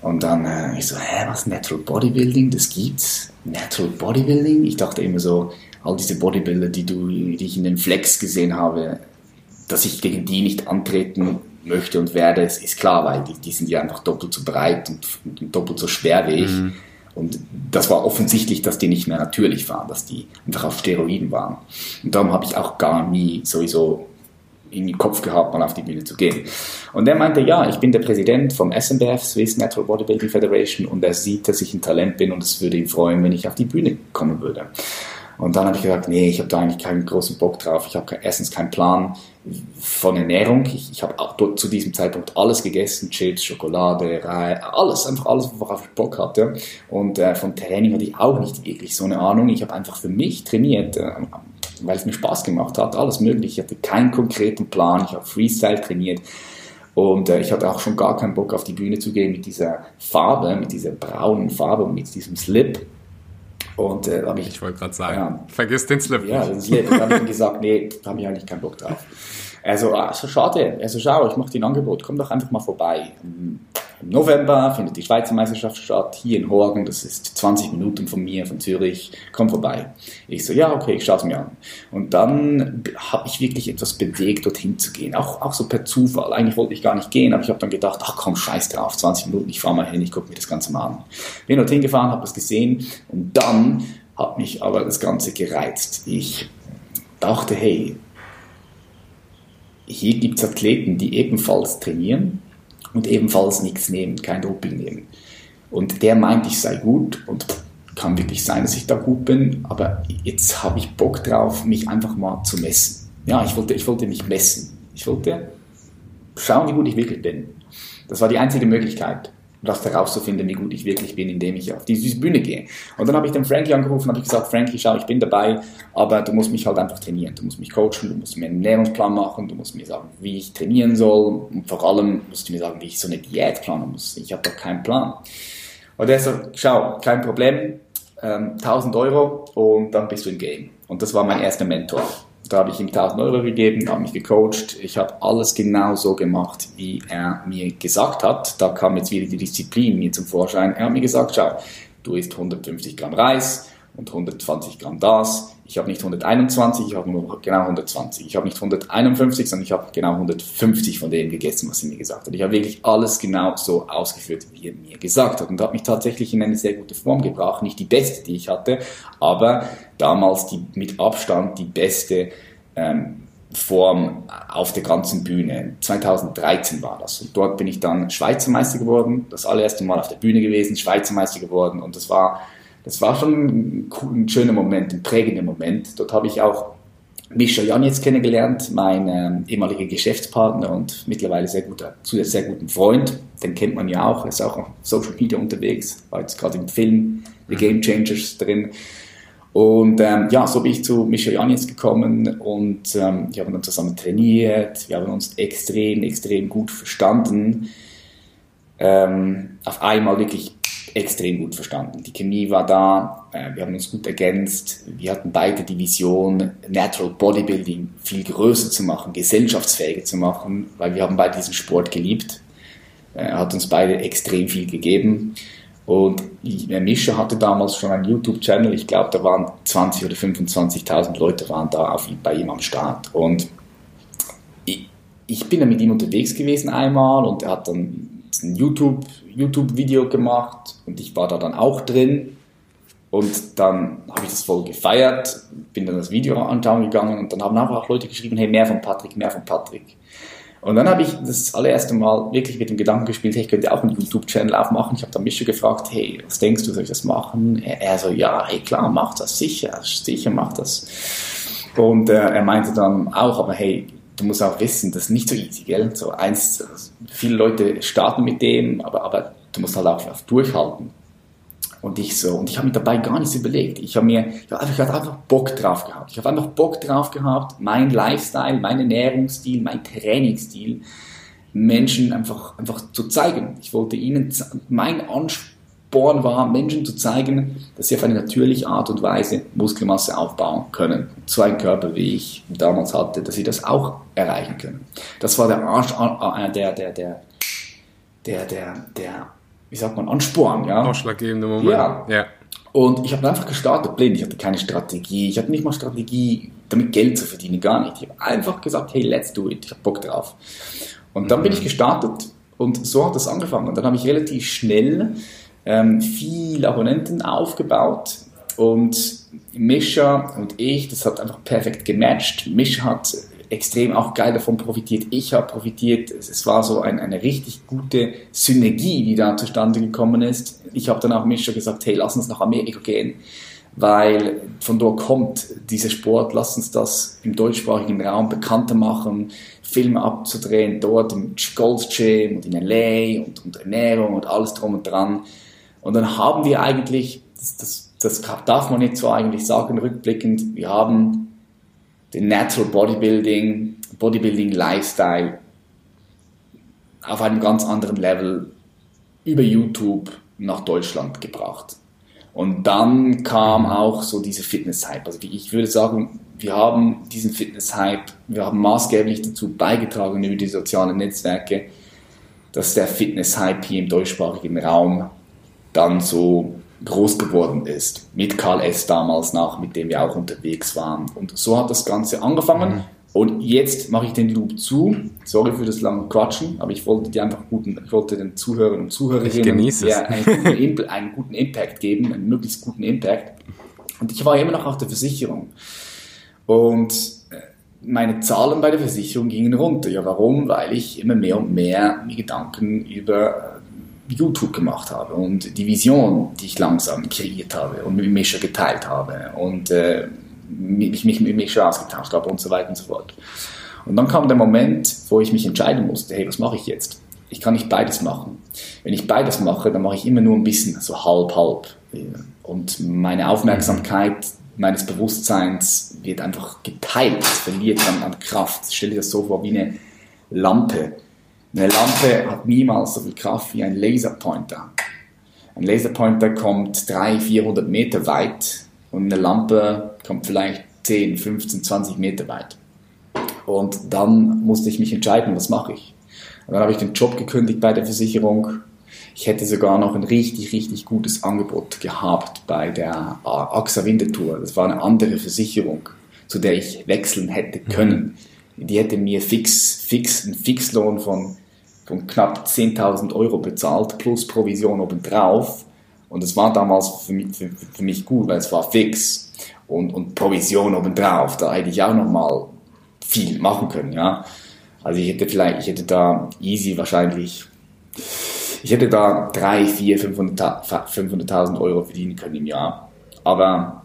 Und dann äh, ich so, hä, was Natural Bodybuilding? Das gibt's? Natural Bodybuilding? Ich dachte immer so, all diese Bodybuilder, die, du, die ich in den Flex gesehen habe, dass ich gegen die nicht antreten möchte und werde, es ist klar, weil die, die sind ja einfach doppelt so breit und, und doppelt so schwer wie ich. Mhm. Und das war offensichtlich, dass die nicht mehr natürlich waren, dass die einfach auf Steroiden waren. Und darum habe ich auch gar nie sowieso in den Kopf gehabt, mal auf die Bühne zu gehen. Und er meinte, ja, ich bin der Präsident vom SNBF, Swiss Natural Bodybuilding Federation, und er sieht, dass ich ein Talent bin und es würde ihn freuen, wenn ich auf die Bühne kommen würde. Und dann habe ich gesagt, nee, ich habe da eigentlich keinen großen Bock drauf. Ich habe erstens keinen Plan von Ernährung. Ich, ich habe auch zu diesem Zeitpunkt alles gegessen, Chips, Schokolade, Rei, alles, einfach alles, worauf ich Bock hatte. Und äh, von Training hatte ich auch nicht wirklich so eine Ahnung. Ich habe einfach für mich trainiert, äh, weil es mir Spaß gemacht hat, alles möglich. Ich hatte keinen konkreten Plan. Ich habe Freestyle trainiert. Und äh, ich hatte auch schon gar keinen Bock auf die Bühne zu gehen mit dieser Farbe, mit dieser braunen Farbe und mit diesem Slip. Und äh, habe ich. Ich wollte gerade sagen, ja, vergiss den Slip. Ja, den Slip. Da habe ich gesagt, nee, da habe ich eigentlich keinen Bock drauf. Also, also schade. Also schau, ich mache dir ein Angebot. Komm doch einfach mal vorbei. Im November findet die Schweizer Meisterschaft statt, hier in Horgen. Das ist 20 Minuten von mir, von Zürich. Komm vorbei. Ich so, ja, okay, ich schaue es mir an. Und dann habe ich wirklich etwas bewegt, dorthin zu gehen. Auch, auch so per Zufall. Eigentlich wollte ich gar nicht gehen, aber ich habe dann gedacht, ach komm, scheiß drauf, 20 Minuten, ich fahre mal hin, ich gucke mir das Ganze mal an. Bin dorthin gefahren, habe das gesehen und dann hat mich aber das Ganze gereizt. Ich dachte, hey, hier gibt es Athleten, die ebenfalls trainieren und ebenfalls nichts nehmen, kein Doping nehmen. Und der meint, ich sei gut und kann wirklich sein, dass ich da gut bin, aber jetzt habe ich Bock drauf, mich einfach mal zu messen. Ja, ich wollte, ich wollte mich messen. Ich wollte schauen, wie gut ich wirklich bin. Das war die einzige Möglichkeit das herauszufinden, wie gut ich wirklich bin, indem ich auf diese Bühne gehe. Und dann habe ich den Frankie angerufen und habe gesagt, Frankie, schau, ich bin dabei, aber du musst mich halt einfach trainieren. Du musst mich coachen, du musst mir einen Ernährungsplan machen, du musst mir sagen, wie ich trainieren soll und vor allem musst du mir sagen, wie ich so eine Diät planen muss. Ich habe doch keinen Plan. Und er so, schau, kein Problem, ähm, 1000 Euro und dann bist du im Game. Und das war mein erster Mentor. Da habe ich ihm 1000 Euro gegeben, habe mich gecoacht. Ich habe alles genau so gemacht, wie er mir gesagt hat. Da kam jetzt wieder die Disziplin mir zum Vorschein. Er hat mir gesagt, schau, du isst 150 Gramm Reis und 120 Gramm das. Ich habe nicht 121, ich habe nur genau 120. Ich habe nicht 151, sondern ich habe genau 150 von dem gegessen, was er mir gesagt hat. Ich habe wirklich alles genau so ausgeführt, wie er mir gesagt hat und hat mich tatsächlich in eine sehr gute Form gebracht. Nicht die beste, die ich hatte, aber damals die mit Abstand die beste ähm, Form auf der ganzen Bühne. 2013 war das. Und dort bin ich dann Schweizer Meister geworden, das allererste Mal auf der Bühne gewesen, Schweizer Meister geworden und das war das war schon ein, schöner Moment, ein prägender Moment. Dort habe ich auch Mischa Jan jetzt kennengelernt, mein ähm, ehemaliger Geschäftspartner und mittlerweile sehr guter, sehr guten Freund. Den kennt man ja auch, er ist auch auf Social Media unterwegs, war jetzt gerade im Film The Game Changers drin. Und ähm, ja, so bin ich zu Mischa Jan jetzt gekommen und ähm, wir haben dann zusammen trainiert, wir haben uns extrem, extrem gut verstanden. Ähm, auf einmal wirklich extrem gut verstanden. Die Chemie war da, äh, wir haben uns gut ergänzt, wir hatten beide die Vision, Natural Bodybuilding viel größer zu machen, gesellschaftsfähiger zu machen, weil wir haben beide diesen Sport geliebt. Äh, er hat uns beide extrem viel gegeben. Und Mischa hatte damals schon einen YouTube-Channel, ich glaube, da waren 20 oder 25.000 Leute waren da auf, bei ihm am Start. Und ich, ich bin dann mit ihm unterwegs gewesen einmal und er hat dann ein YouTube, YouTube-Video gemacht und ich war da dann auch drin. Und dann habe ich das voll gefeiert, bin dann das Video anschauen gegangen und dann haben auch Leute geschrieben, hey, mehr von Patrick, mehr von Patrick. Und dann habe ich das allererste Mal wirklich mit dem Gedanken gespielt, hey, ich könnte auch einen YouTube-Channel aufmachen. Ich habe dann Mischa gefragt, hey, was denkst du, soll ich das machen? Er so, ja, hey, klar, mach das, sicher, sicher mach das. Und äh, er meinte dann auch, aber hey, du musst auch wissen, das ist nicht so easy, gell? So eins, viele Leute starten mit dem, aber, aber du musst halt auch, auch durchhalten. Und ich so, und ich habe mir dabei gar nichts überlegt. Ich habe mir, ich habe einfach Bock drauf gehabt. Ich habe einfach Bock drauf gehabt, mein Lifestyle, mein Ernährungsstil, mein Trainingsstil Menschen einfach, einfach zu zeigen. Ich wollte ihnen, mein Anspruch geboren war, Menschen zu zeigen, dass sie auf eine natürliche Art und Weise Muskelmasse aufbauen können. So ein Körper, wie ich damals hatte, dass sie das auch erreichen können. Das war der, Arsch, äh, der, der, der, der, der, der, wie sagt man, Ansporn, ja. Ausschlaggebende Moment. Ja. ja. Und ich habe einfach gestartet, blind. Ich hatte keine Strategie. Ich hatte nicht mal Strategie, damit Geld zu verdienen, gar nicht. Ich habe einfach gesagt, hey, let's do it. Ich habe Bock drauf. Und dann mhm. bin ich gestartet und so hat es angefangen. Und dann habe ich relativ schnell ähm, viel Abonnenten aufgebaut und Mischa und ich, das hat einfach perfekt gematcht. Mischa hat extrem auch geil davon profitiert. Ich habe profitiert. Es war so ein, eine richtig gute Synergie, die da zustande gekommen ist. Ich habe dann auch Mischa gesagt, hey, lass uns nach Amerika gehen, weil von dort kommt dieser Sport. Lass uns das im deutschsprachigen Raum bekannter machen, Filme abzudrehen, dort im Gold's Gym und in LA und, und Ernährung und alles drum und dran. Und dann haben wir eigentlich, das, das, das darf man nicht so eigentlich sagen, rückblickend, wir haben den Natural Bodybuilding, Bodybuilding Lifestyle auf einem ganz anderen Level über YouTube nach Deutschland gebracht. Und dann kam auch so dieser Fitness-Hype. Also ich würde sagen, wir haben diesen Fitness-Hype, wir haben maßgeblich dazu beigetragen über die sozialen Netzwerke, dass der Fitness-Hype hier im deutschsprachigen Raum dann so groß geworden ist. Mit Karl S. damals nach, mit dem wir auch unterwegs waren. Und so hat das Ganze angefangen. Mhm. Und jetzt mache ich den Loop zu. Sorry für das lange Quatschen, aber ich wollte dir einfach guten, ich wollte den Zuhörern und Zuhörerinnen ja, einen, guten, einen guten Impact geben, einen möglichst guten Impact. Und ich war immer noch auf der Versicherung. Und äh, meine Zahlen bei der Versicherung gingen runter. Ja, warum? Weil ich immer mehr und mehr mir Gedanken über YouTube gemacht habe und die Vision, die ich langsam kreiert habe und mit Mischa geteilt habe und äh, mich, mich mit Mischa ausgetauscht habe und so weiter und so fort. Und dann kam der Moment, wo ich mich entscheiden musste, hey, was mache ich jetzt? Ich kann nicht beides machen. Wenn ich beides mache, dann mache ich immer nur ein bisschen, so halb, halb. Und meine Aufmerksamkeit meines Bewusstseins wird einfach geteilt, verliert dann an Kraft. Stell dir das so vor wie eine Lampe eine Lampe hat niemals so viel Kraft wie ein Laserpointer. Ein Laserpointer kommt 300, 400 Meter weit und eine Lampe kommt vielleicht 10, 15, 20 Meter weit. Und dann musste ich mich entscheiden, was mache ich. Und dann habe ich den Job gekündigt bei der Versicherung. Ich hätte sogar noch ein richtig, richtig gutes Angebot gehabt bei der AXA Winterthur. Das war eine andere Versicherung, zu der ich wechseln hätte können. Die hätte mir fix, fix, einen Fixlohn von von knapp 10.000 Euro bezahlt, plus Provision obendrauf. Und es war damals für mich, für, für mich gut, weil es war fix und, und Provision obendrauf. Da hätte ich auch nochmal viel machen können, ja. Also ich hätte vielleicht, ich hätte da easy wahrscheinlich, ich hätte da 3, 4, 500.000 Euro verdienen können im Jahr. Aber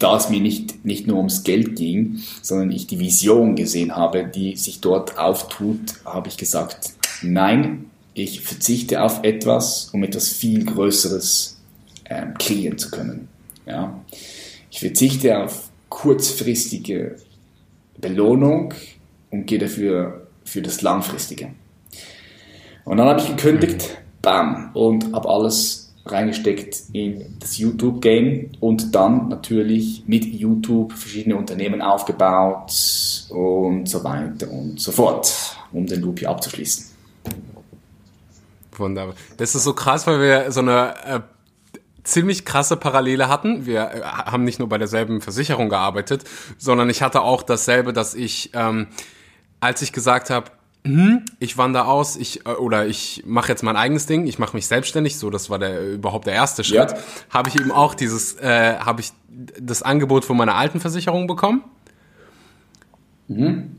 da es mir nicht, nicht nur ums Geld ging, sondern ich die Vision gesehen habe, die sich dort auftut, habe ich gesagt, nein, ich verzichte auf etwas, um etwas viel Größeres ähm, kreieren zu können. Ja? Ich verzichte auf kurzfristige Belohnung und gehe dafür für das Langfristige. Und dann habe ich gekündigt, bam, und habe alles reingesteckt in das YouTube-Game und dann natürlich mit YouTube verschiedene Unternehmen aufgebaut und so weiter und so fort, um den Loop hier abzuschließen. Wunderbar. Das ist so krass, weil wir so eine äh, ziemlich krasse Parallele hatten. Wir äh, haben nicht nur bei derselben Versicherung gearbeitet, sondern ich hatte auch dasselbe, dass ich, ähm, als ich gesagt habe, hm, ich wandere aus, ich äh, oder ich mache jetzt mein eigenes Ding, ich mache mich selbstständig, so das war der überhaupt der erste Schritt. Ja. Habe ich eben auch dieses, äh, habe ich das Angebot von meiner alten Versicherung bekommen. Mhm.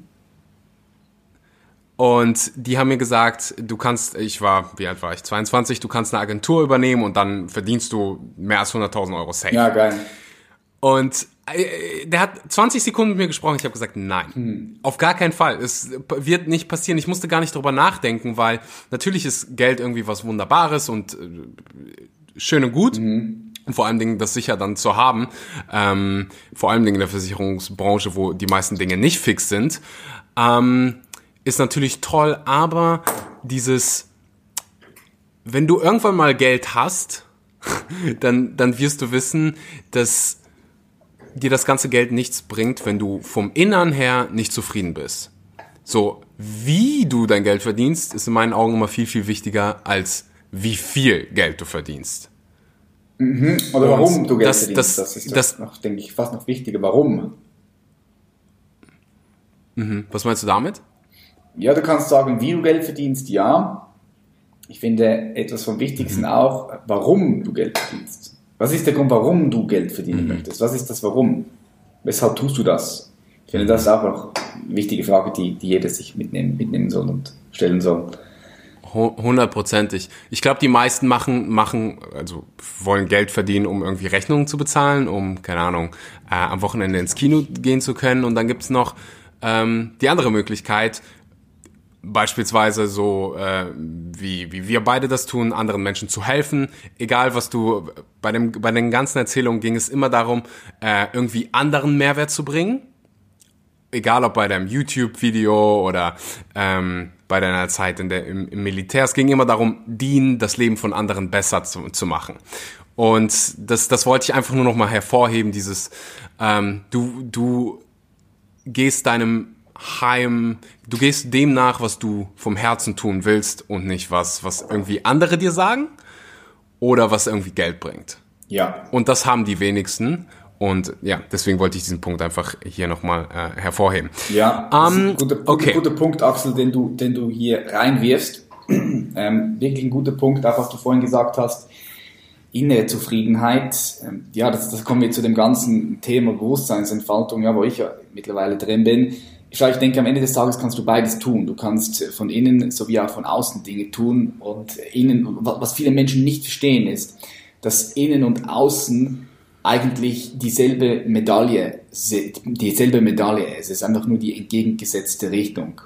Und die haben mir gesagt, du kannst, ich war, wie alt war ich, 22, du kannst eine Agentur übernehmen und dann verdienst du mehr als 100.000 Euro safe. Ja, geil. Und äh, der hat 20 Sekunden mit mir gesprochen. Ich habe gesagt, nein, hm. auf gar keinen Fall. Es wird nicht passieren. Ich musste gar nicht drüber nachdenken, weil natürlich ist Geld irgendwie was Wunderbares und äh, schön und gut. Mhm. Und vor allen Dingen das sicher dann zu haben. Ähm, vor allen Dingen in der Versicherungsbranche, wo die meisten Dinge nicht fix sind. Ähm, ist natürlich toll, aber dieses, wenn du irgendwann mal Geld hast, dann, dann wirst du wissen, dass dir das ganze Geld nichts bringt, wenn du vom Innern her nicht zufrieden bist. So, wie du dein Geld verdienst, ist in meinen Augen immer viel, viel wichtiger, als wie viel Geld du verdienst. Mhm. Oder Und warum du Geld das, verdienst. Das, das ist das, noch, denke ich, fast noch wichtiger. Warum? Mhm. Was meinst du damit? Ja, du kannst sagen, wie du Geld verdienst, ja. Ich finde etwas vom Wichtigsten mhm. auch, warum du Geld verdienst. Was ist der Grund, warum du Geld verdienen mhm. möchtest? Was ist das Warum? Weshalb tust du das? Ich finde, das ist auch noch eine wichtige Frage, die, die jeder sich mitnehmen, mitnehmen soll und stellen soll. Hundertprozentig. Ich glaube, die meisten machen, machen, also wollen Geld verdienen, um irgendwie Rechnungen zu bezahlen, um, keine Ahnung, äh, am Wochenende ins Kino gehen zu können. Und dann gibt's noch ähm, die andere Möglichkeit, beispielsweise so äh, wie, wie wir beide das tun, anderen Menschen zu helfen. Egal was du, bei, dem, bei den ganzen Erzählungen ging es immer darum, äh, irgendwie anderen Mehrwert zu bringen. Egal ob bei deinem YouTube-Video oder ähm, bei deiner Zeit in der, im, im Militär. Es ging immer darum, dienen, das Leben von anderen besser zu, zu machen. Und das, das wollte ich einfach nur noch mal hervorheben, dieses, ähm, du, du gehst deinem heim, du gehst dem nach, was du vom Herzen tun willst und nicht was, was irgendwie andere dir sagen oder was irgendwie Geld bringt. Ja. Und das haben die wenigsten. Und ja, deswegen wollte ich diesen Punkt einfach hier nochmal äh, hervorheben. Ja, das um, ist ein guter, okay. guter Punkt, Axel, den du, den du hier reinwirfst. ähm, wirklich ein guter Punkt, auch was du vorhin gesagt hast. Innere Zufriedenheit, ähm, ja, das, das kommen wir zu dem ganzen Thema Bewusstseinsentfaltung, ja, wo ich ja mittlerweile drin bin ich denke, am Ende des Tages kannst du beides tun. Du kannst von innen sowie auch von außen Dinge tun. Und innen, was viele Menschen nicht verstehen, ist, dass innen und außen eigentlich dieselbe Medaille, dieselbe Medaille ist. Es ist einfach nur die entgegengesetzte Richtung.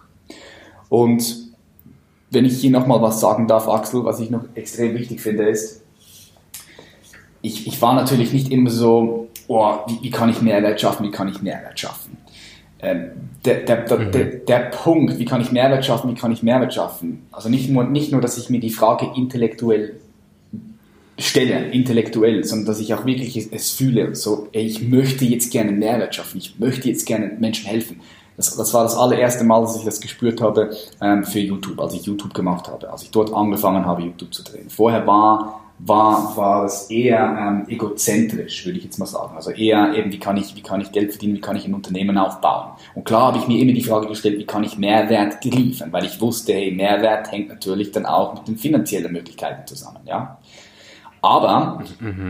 Und wenn ich hier nochmal was sagen darf, Axel, was ich noch extrem wichtig finde, ist, ich, ich war natürlich nicht immer so, oh, wie, wie kann ich Mehrwert schaffen, wie kann ich Mehrwert schaffen der, der, der, mhm. der, der Punkt, wie kann ich Mehrwert schaffen, wie kann ich Mehrwert schaffen. Also nicht nur, nicht nur, dass ich mir die Frage intellektuell stelle, intellektuell, sondern dass ich auch wirklich es fühle, so, ey, ich möchte jetzt gerne Mehrwert schaffen, ich möchte jetzt gerne Menschen helfen. Das, das war das allererste Mal, dass ich das gespürt habe ähm, für YouTube, als ich YouTube gemacht habe, als ich dort angefangen habe, YouTube zu drehen. Vorher war war, war das eher ähm, egozentrisch, würde ich jetzt mal sagen. Also eher eben, wie kann, ich, wie kann ich Geld verdienen, wie kann ich ein Unternehmen aufbauen. Und klar habe ich mir immer die Frage gestellt, wie kann ich Mehrwert liefern, weil ich wusste, hey, Mehrwert hängt natürlich dann auch mit den finanziellen Möglichkeiten zusammen. Ja? Aber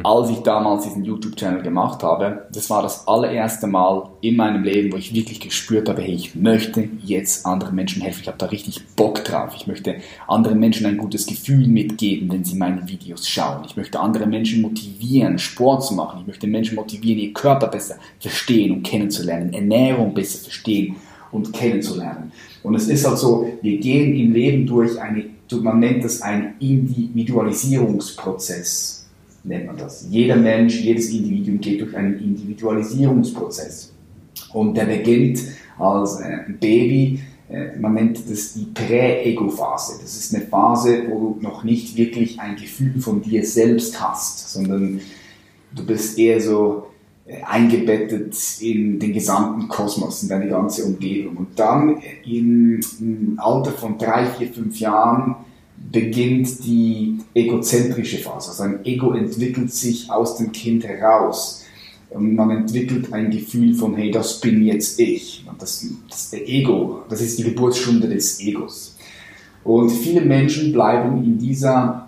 als ich damals diesen YouTube-Channel gemacht habe, das war das allererste Mal in meinem Leben, wo ich wirklich gespürt habe, hey, ich möchte jetzt anderen Menschen helfen. Ich habe da richtig Bock drauf. Ich möchte anderen Menschen ein gutes Gefühl mitgeben, wenn sie meine Videos schauen. Ich möchte andere Menschen motivieren, Sport zu machen. Ich möchte Menschen motivieren, ihr Körper besser verstehen und kennenzulernen, Ernährung besser verstehen und kennenzulernen. Und es ist halt so, wir gehen im Leben durch eine man nennt das einen Individualisierungsprozess, nennt man das. Jeder Mensch, jedes Individuum geht durch einen Individualisierungsprozess. Und der beginnt als äh, Baby, äh, man nennt das die Prä-Ego-Phase. Das ist eine Phase, wo du noch nicht wirklich ein Gefühl von dir selbst hast, sondern du bist eher so eingebettet in den gesamten Kosmos, in deine ganze Umgebung. Und dann im, Alter von drei, vier, fünf Jahren beginnt die egozentrische Phase. Also ein Ego entwickelt sich aus dem Kind heraus. Und man entwickelt ein Gefühl von, hey, das bin jetzt ich. Das, das der Ego, das ist die Geburtsstunde des Egos. Und viele Menschen bleiben in dieser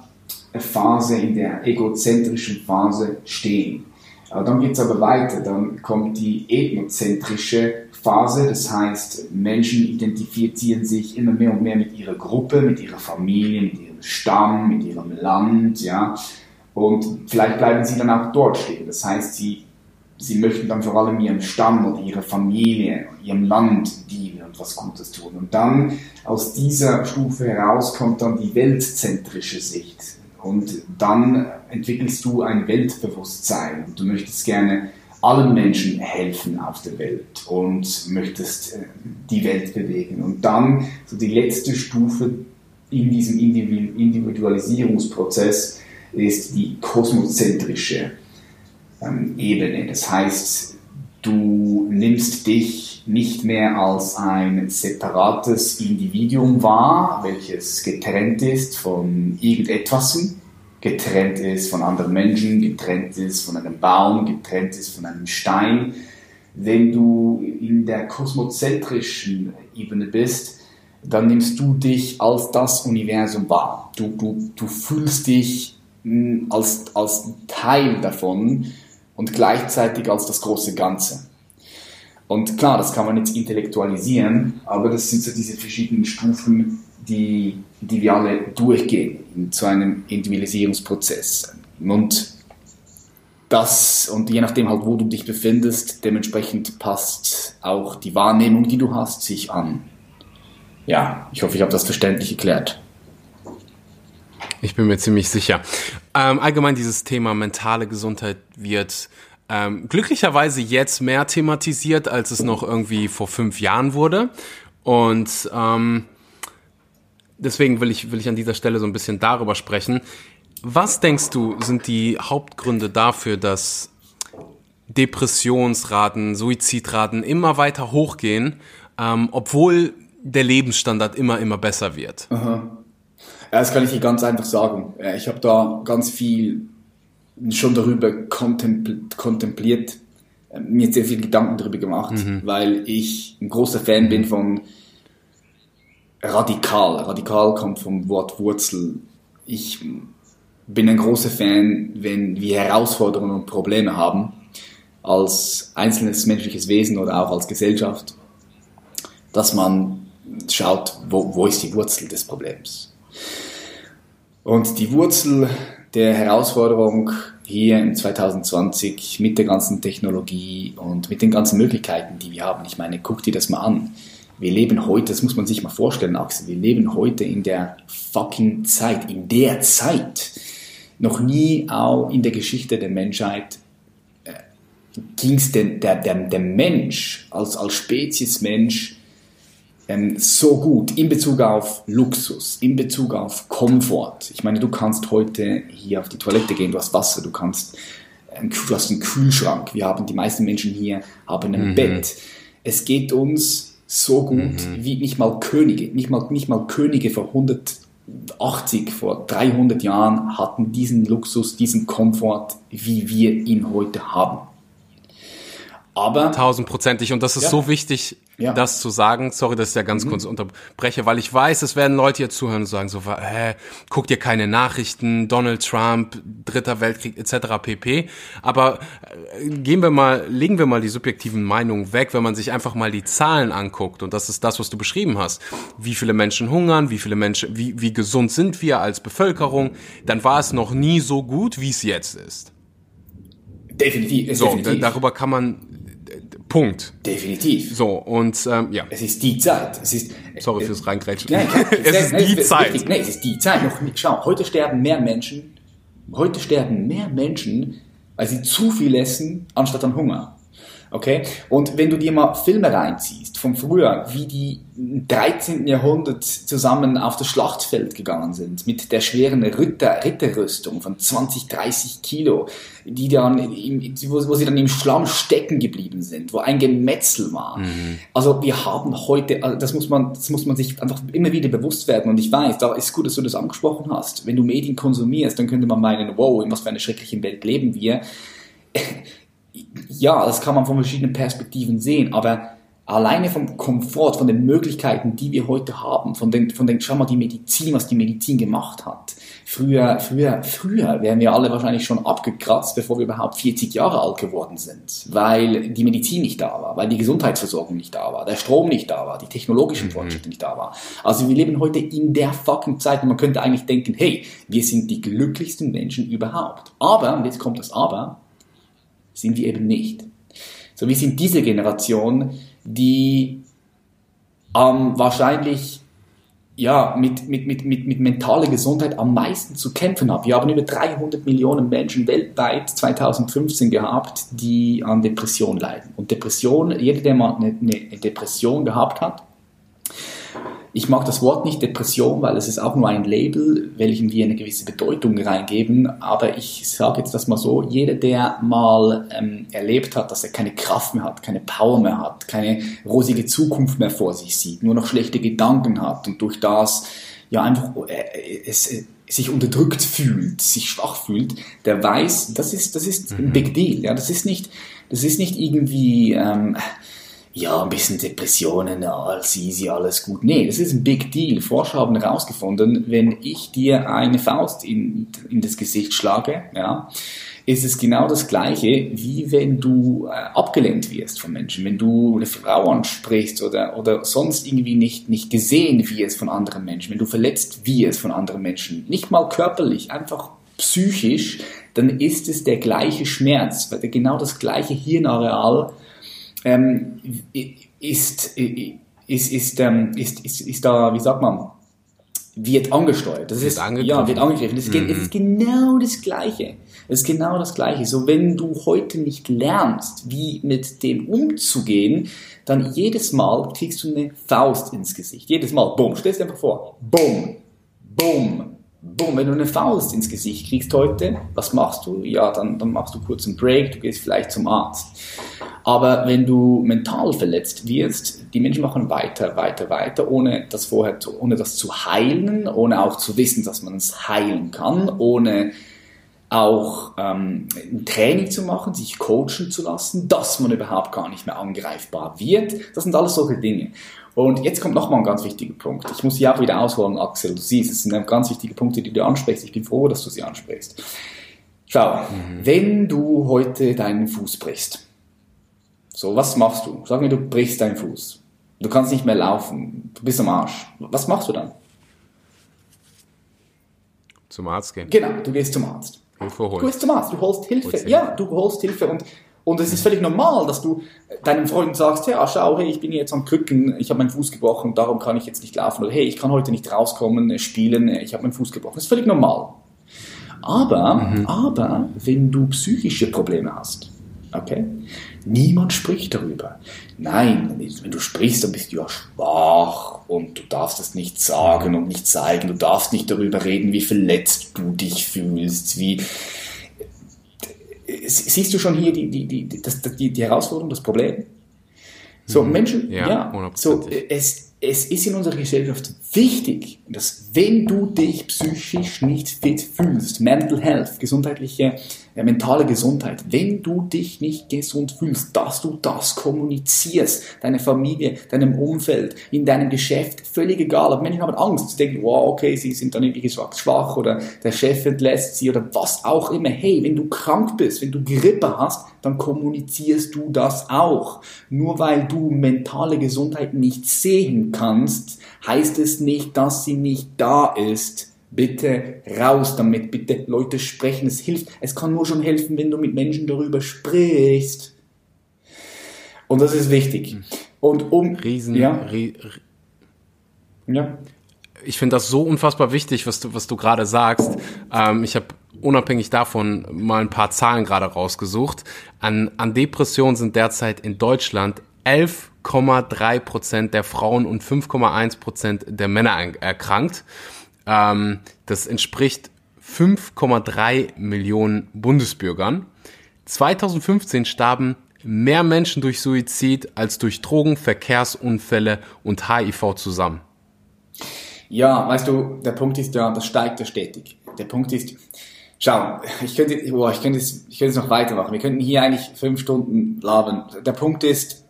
Phase, in der egozentrischen Phase stehen. Aber dann geht es aber weiter, dann kommt die ethnozentrische Phase, das heißt, Menschen identifizieren sich immer mehr und mehr mit ihrer Gruppe, mit ihrer Familie, mit ihrem Stamm, mit ihrem Land, ja, und vielleicht bleiben sie dann auch dort stehen. Das heißt, sie, sie möchten dann vor allem ihrem Stamm oder ihrer Familie, ihrem Land dienen und was Gutes tun. Und dann aus dieser Stufe heraus kommt dann die weltzentrische Sicht und dann entwickelst du ein Weltbewusstsein und du möchtest gerne allen Menschen helfen auf der Welt und möchtest äh, die Welt bewegen. Und dann so die letzte Stufe in diesem Individualisierungsprozess ist die kosmozentrische ähm, Ebene. Das heißt, du nimmst dich nicht mehr als ein separates Individuum wahr, welches getrennt ist von irgendetwas, getrennt ist von anderen Menschen, getrennt ist von einem Baum, getrennt ist von einem Stein. Wenn du in der kosmozentrischen Ebene bist, dann nimmst du dich als das Universum wahr. Du, du, du fühlst dich hm, als, als Teil davon und gleichzeitig als das große Ganze. Und klar, das kann man jetzt intellektualisieren, aber das sind so diese verschiedenen Stufen, die, die wir alle durchgehen zu einem Individualisierungsprozess. Und das, und je nachdem halt, wo du dich befindest, dementsprechend passt auch die Wahrnehmung, die du hast, sich an. Ja, ich hoffe, ich habe das verständlich erklärt. Ich bin mir ziemlich sicher. Ähm, allgemein dieses Thema mentale Gesundheit wird ähm, glücklicherweise jetzt mehr thematisiert, als es noch irgendwie vor fünf Jahren wurde. Und ähm, deswegen will ich, will ich an dieser Stelle so ein bisschen darüber sprechen. Was denkst du, sind die Hauptgründe dafür, dass Depressionsraten, Suizidraten immer weiter hochgehen, ähm, obwohl der Lebensstandard immer, immer besser wird? Aha. Ja, das kann ich dir ganz einfach sagen. Ich habe da ganz viel schon darüber kontempliert, äh, mir sehr viel Gedanken darüber gemacht, mhm. weil ich ein großer Fan bin von radikal. Radikal kommt vom Wort Wurzel. Ich bin ein großer Fan, wenn wir Herausforderungen und Probleme haben, als einzelnes menschliches Wesen oder auch als Gesellschaft, dass man schaut, wo, wo ist die Wurzel des Problems. Und die Wurzel der Herausforderung hier im 2020 mit der ganzen Technologie und mit den ganzen Möglichkeiten, die wir haben. Ich meine, guck dir das mal an. Wir leben heute, das muss man sich mal vorstellen, Axel, wir leben heute in der fucking Zeit, in der Zeit. Noch nie auch in der Geschichte der Menschheit äh, ging es der, der, der Mensch als, als Spezies Mensch ähm, so gut in Bezug auf Luxus, in Bezug auf Komfort. Ich meine, du kannst heute hier auf die Toilette gehen, du hast Wasser, du kannst, ähm, du hast einen Kühlschrank. Wir haben, die meisten Menschen hier haben ein mhm. Bett. Es geht uns so gut mhm. wie nicht mal Könige, nicht mal, nicht mal Könige vor 180, vor 300 Jahren hatten diesen Luxus, diesen Komfort, wie wir ihn heute haben. Aber tausendprozentig. Und das ist Ja. so wichtig, Ja. das zu sagen. Sorry, dass ich ja ganz kurz unterbreche, weil ich weiß, es werden Leute hier zuhören und sagen so, hä, guck dir keine Nachrichten, Donald Trump, Dritter Weltkrieg etc. pp. Aber äh, gehen wir mal, legen wir mal die subjektiven Meinungen weg, wenn man sich einfach mal die Zahlen anguckt. Und das ist das, was du beschrieben hast. Wie viele Menschen hungern, wie viele Menschen, wie, wie gesund sind wir als Bevölkerung, dann war es noch nie so gut, wie es jetzt ist. definitiv, So, definitiv, da- darüber kann man, äh, Punkt. definitiv. So, und ähm, ja, Es ist die Zeit. Es ist, sorry fürs Reingrätschen. Nein, es ist nein, die es Zeit. Richtig, nein, es ist die Zeit. Noch, nicht- schau, heute sterben mehr Menschen, heute sterben mehr Menschen, weil sie zu viel essen, anstatt an Hunger. Okay? Und wenn du dir mal Filme reinziehst, von früher, wie die im 13. Jahrhundert zusammen auf das Schlachtfeld gegangen sind, mit der schweren Ritter, Ritterrüstung von 20, 30 Kilo, die dann im, wo, wo sie dann im Schlamm stecken geblieben sind, wo ein Gemetzel war. Also wir haben heute, also das muss man, das muss man sich einfach immer wieder bewusst werden. Und ich weiß, da ist gut, dass du das angesprochen hast. Wenn du Medien konsumierst, dann könnte man meinen, wow, in was für einer schrecklichen Welt leben wir ja, das kann man von verschiedenen Perspektiven sehen, aber alleine vom Komfort, von den Möglichkeiten, die wir heute haben, von den, von den, schau mal die Medizin, was die Medizin gemacht hat. Früher, früher, früher wären wir alle wahrscheinlich schon abgekratzt, bevor wir überhaupt 40 Jahre alt geworden sind, weil die Medizin nicht da war, weil die Gesundheitsversorgung nicht da war, der Strom nicht da war, die technologischen Fortschritte nicht da waren. Also wir leben heute in der fucking Zeit und man könnte eigentlich denken, hey, wir sind die glücklichsten Menschen überhaupt. Aber, und jetzt kommt das Aber, sind wir eben nicht. So, wir sind diese Generation, die ähm, wahrscheinlich ja, mit, mit, mit, mit, mit mentaler Gesundheit am meisten zu kämpfen hat. Wir haben über 300 Millionen Menschen weltweit 2015 gehabt, die an Depression leiden. Und Depression, jeder, der mal eine, eine Depression gehabt hat, ich mag das Wort nicht Depression, weil es ist auch nur ein Label, welchem wir eine gewisse Bedeutung reingeben. Aber ich sage jetzt das mal so, jeder, der mal ähm, erlebt hat, dass er keine Kraft mehr hat, keine Power mehr hat, keine rosige Zukunft mehr vor sich sieht, nur noch schlechte Gedanken hat und durch das ja einfach äh, es, äh, sich unterdrückt fühlt, sich schwach fühlt, der weiß, das ist, das ist ein Big Deal. Ja, das ist nicht, das ist nicht irgendwie, ähm, ja, ein bisschen Depressionen, alles easy, alles gut. Nee, das ist ein Big Deal. Forscher haben herausgefunden, wenn ich dir eine Faust in, in das Gesicht schlage, ja, ist es genau das Gleiche, wie wenn du äh, abgelehnt wirst von Menschen. Wenn du eine Frau ansprichst oder, oder sonst irgendwie nicht, nicht gesehen wirst von anderen Menschen, wenn du verletzt wirst von anderen Menschen, nicht mal körperlich, einfach psychisch, dann ist es der gleiche Schmerz, weil genau das gleiche Hirnareal ähm, ist, ist, ist, ähm, ist, ist, ist da, wie sagt man, wird angesteuert. Das Wird ist, angegriffen. ja, wird angegriffen. Das es ist genau das Gleiche. Es ist genau das Gleiche. So, wenn du heute nicht lernst, wie mit dem umzugehen, dann jedes Mal kriegst du eine Faust ins Gesicht. Jedes Mal. Bumm. Stell dir einfach vor. Bumm. Bumm. Bumm. Wenn du eine Faust ins Gesicht kriegst heute, was machst du? Ja, dann, dann machst du kurz einen Break, du gehst vielleicht zum Arzt. Aber wenn du mental verletzt wirst, die Menschen machen weiter, weiter, weiter, ohne das vorher, zu, ohne das zu heilen, ohne auch zu wissen, dass man es heilen kann, ohne auch ähm, ein Training zu machen, sich coachen zu lassen, dass man überhaupt gar nicht mehr angreifbar wird. Das sind alles solche Dinge. Und jetzt kommt nochmal ein ganz wichtiger Punkt. Ich muss hier auch wieder ausholen, Axel. Du siehst, es sind ganz wichtige Punkte, die du ansprichst. Ich bin froh, dass du sie ansprichst. Schau, wenn du heute deinen Fuß brichst, so, was machst du? Sag mir, du brichst deinen Fuß. Du kannst nicht mehr laufen. Du bist am Arsch. Was machst du dann? Zum Arzt gehen. Genau, du gehst zum Arzt. Hilfe Du holen. gehst zum Arzt, du holst Hilfe. Holst Hilfe. Ja, du holst Hilfe und, und es ist völlig normal, dass du deinem Freund sagst, ja, schau, hey, ich bin jetzt am Krücken, ich habe meinen Fuß gebrochen, darum kann ich jetzt nicht laufen. Oder hey, ich kann heute nicht rauskommen, äh, spielen, äh, ich habe meinen Fuß gebrochen. Das ist völlig normal. Aber, aber, wenn du psychische Probleme hast, okay, niemand spricht darüber. Nein, wenn du sprichst, dann bist du ja schwach und du darfst es nicht sagen und nicht zeigen. Du darfst nicht darüber reden, wie verletzt du dich fühlst, wie, siehst du schon hier die, die, die, die, das, die, die Herausforderung, das Problem? So, Menschen, Ja, ja, so, äh, es, es ist in unserer Gesellschaft wichtig, dass wenn du dich psychisch nicht fit fühlst, Mental Health, gesundheitliche ja, mentale Gesundheit. Wenn du dich nicht gesund fühlst, dass du das kommunizierst, deine Familie, deinem Umfeld, in deinem Geschäft, völlig egal. Aber Menschen haben Angst, sie denken, wow, okay, sie sind dann irgendwie schwach oder der Chef entlässt sie oder was auch immer. Hey, wenn du krank bist, wenn du Grippe hast, dann kommunizierst du das auch. Nur weil du mentale Gesundheit nicht sehen kannst, heißt es nicht, dass sie nicht da ist Bitte raus damit, bitte Leute sprechen, es hilft. Es kann nur schon helfen, wenn du mit Menschen darüber sprichst. Und das ist wichtig. Und um Riesen, ja, ri, ja. Ich finde das so unfassbar wichtig, was du was du gerade sagst. Ähm, ich habe unabhängig davon mal ein paar Zahlen gerade rausgesucht. An an Depressionen sind derzeit in Deutschland 11,3 Prozent der Frauen und 5,1 Prozent der Männer erkrankt. Ähm, das entspricht 5,3 Millionen Bundesbürgern. 2015 starben mehr Menschen durch Suizid als durch Drogen, Verkehrsunfälle und HIV zusammen. Ja, weißt du, der Punkt ist ja, das steigt ja stetig. Der Punkt ist, schau, ich könnte, boah, ich könnte, jetzt, ich könnte jetzt noch weitermachen. Wir könnten hier eigentlich fünf Stunden labern. Der Punkt ist,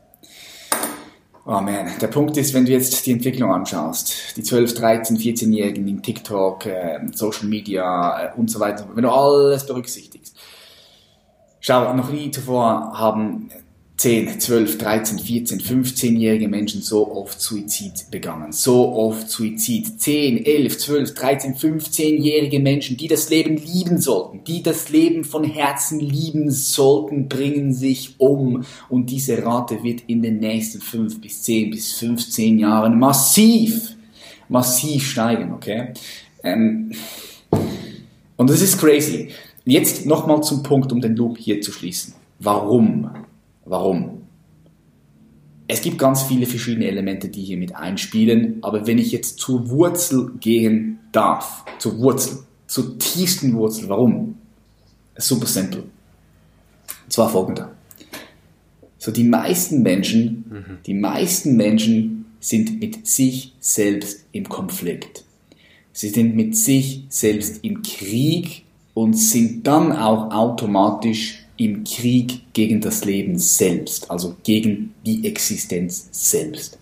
Oh man, der Punkt ist, wenn du jetzt die Entwicklung anschaust, die 12, 13, 14-Jährigen in TikTok, äh, Social Media äh, und so weiter, wenn du alles berücksichtigst. Schau, noch nie zuvor haben 10, 12, 13, 14, 15-jährige Menschen so oft Suizid begangen. So oft Suizid. 10, 11, 12, 13, 15-jährige Menschen, die das Leben lieben sollten, die das Leben von Herzen lieben sollten, bringen sich um. Und diese Rate wird in den nächsten 5 bis 10 bis 15 Jahren massiv, massiv steigen, okay? Ähm, und das ist crazy. Jetzt nochmal zum Punkt, um den Loop hier zu schließen. Warum? Warum? Es gibt ganz viele verschiedene Elemente, die hier mit einspielen, aber wenn ich jetzt zur Wurzel gehen darf, zur Wurzel, zur tiefsten Wurzel, warum? Super simpel. Und zwar folgender. So die meisten Menschen, mhm. die meisten Menschen sind mit sich selbst im Konflikt. Sie sind mit sich selbst im Krieg und sind dann auch automatisch im Krieg gegen das Leben selbst, also gegen die Existenz selbst.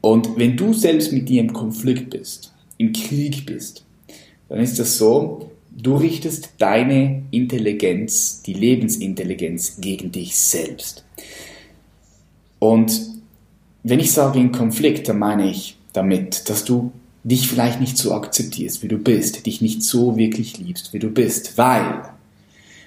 Und wenn du selbst mit dir im Konflikt bist, im Krieg bist, dann ist das so, du richtest deine Intelligenz, die Lebensintelligenz gegen dich selbst. Und wenn ich sage in Konflikt, dann meine ich damit, dass du dich vielleicht nicht so akzeptierst, wie du bist, dich nicht so wirklich liebst, wie du bist, weil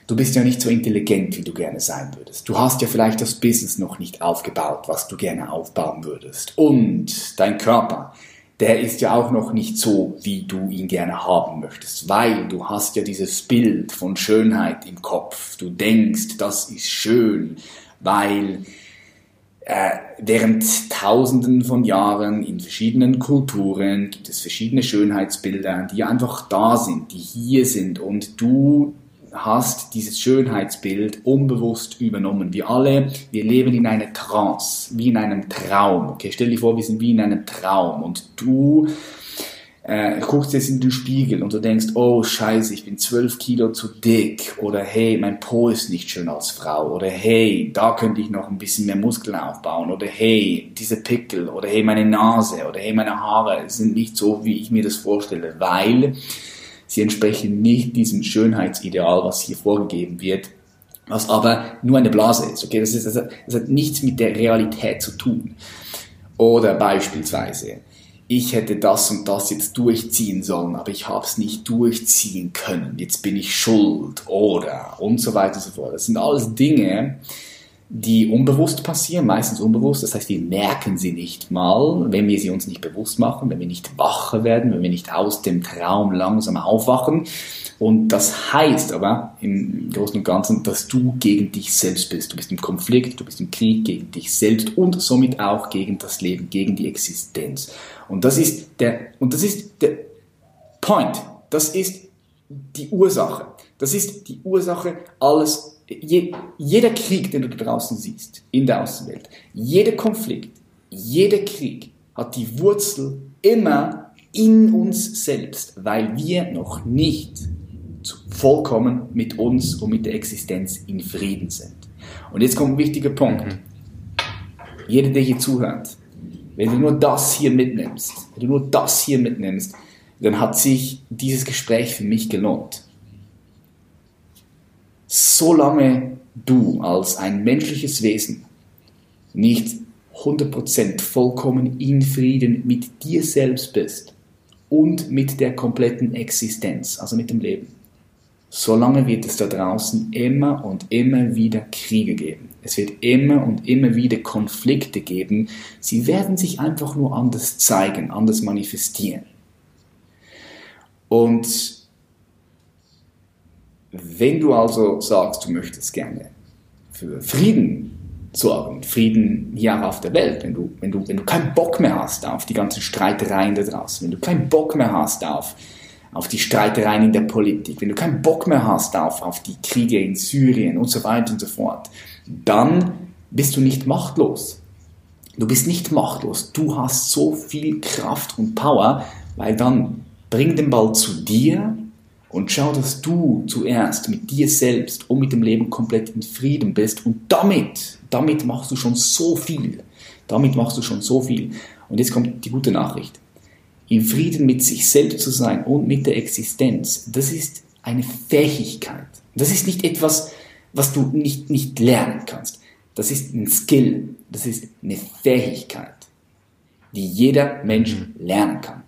du bist ja nicht so intelligent, wie du gerne sein würdest. Du hast ja vielleicht das Business noch nicht aufgebaut, was du gerne aufbauen würdest. Und dein Körper, der ist ja auch noch nicht so, wie du ihn gerne haben möchtest, weil du hast ja dieses Bild von Schönheit im Kopf. Du denkst, das ist schön, weil äh, während Tausenden von Jahren in verschiedenen Kulturen gibt es verschiedene Schönheitsbilder, die einfach da sind, die hier sind und du hast dieses Schönheitsbild unbewusst übernommen. Wir alle, wir leben in einer Trance, wie in einem Traum. Okay, stell dir vor, wir sind wie in einem Traum. Und du äh, guckst jetzt in den Spiegel und du denkst, oh scheiße, ich bin zwölf Kilo zu dick. Oder hey, mein Po ist nicht schön als Frau. Oder hey, da könnte ich noch ein bisschen mehr Muskeln aufbauen. Oder hey, diese Pickel. Oder hey, meine Nase. Oder hey, meine Haare sind nicht so, wie ich mir das vorstelle, weil Sie entsprechen nicht diesem Schönheitsideal, was hier vorgegeben wird, was aber nur eine Blase ist. Okay, das, ist, das, hat, das hat nichts mit der Realität zu tun. Oder beispielsweise, ich hätte das und das jetzt durchziehen sollen, aber ich habe es nicht durchziehen können. Jetzt bin ich schuld oder und so weiter und so fort. Das sind alles Dinge, die unbewusst passieren, meistens unbewusst. Das heißt, wir merken sie nicht mal, wenn wir sie uns nicht bewusst machen, wenn wir nicht wacher werden, wenn wir nicht aus dem Traum langsam aufwachen. Und das heißt aber im Großen und Ganzen, dass du gegen dich selbst bist. Du bist im Konflikt, du bist im Krieg gegen dich selbst und somit auch gegen das Leben, gegen die Existenz. Und das ist der, und das ist der Point. Das ist die Ursache. Das ist die Ursache alles je, jeder Krieg, den du da draußen siehst, in der Außenwelt, jeder Konflikt, jeder Krieg hat die Wurzel immer in uns selbst, weil wir noch nicht vollkommen mit uns und mit der Existenz in Frieden sind. Und jetzt kommt ein wichtiger Punkt. Jeder, der hier zuhört, wenn du nur das hier mitnimmst, wenn du nur das hier mitnimmst, dann hat sich dieses Gespräch für mich gelohnt. Solange du als ein menschliches Wesen nicht 100% vollkommen in Frieden mit dir selbst bist und mit der kompletten Existenz, also mit dem Leben, solange wird es da draußen immer und immer wieder Kriege geben. Es wird immer und immer wieder Konflikte geben. Sie werden sich einfach nur anders zeigen, anders manifestieren. Und wenn du also sagst, du möchtest gerne für Frieden sorgen, Frieden hier auf der Welt, wenn du, wenn du, wenn du keinen Bock mehr hast auf die ganzen Streitereien da draußen, wenn du keinen Bock mehr hast auf, auf die Streitereien in der Politik, wenn du keinen Bock mehr hast auf, auf die Kriege in Syrien und so weiter und so fort, dann bist du nicht machtlos. Du bist nicht machtlos. Du hast so viel Kraft und Power, weil dann bring den Ball zu dir und schau, dass du zuerst mit dir selbst und mit dem Leben komplett in Frieden bist und damit, damit machst du schon so viel. Damit machst du schon so viel. Und jetzt kommt die gute Nachricht. In Frieden mit sich selbst zu sein und mit der Existenz, das ist eine Fähigkeit. Das ist nicht etwas, was du nicht, nicht lernen kannst. Das ist ein Skill. Das ist eine Fähigkeit, die jeder Mensch mhm. lernen kann.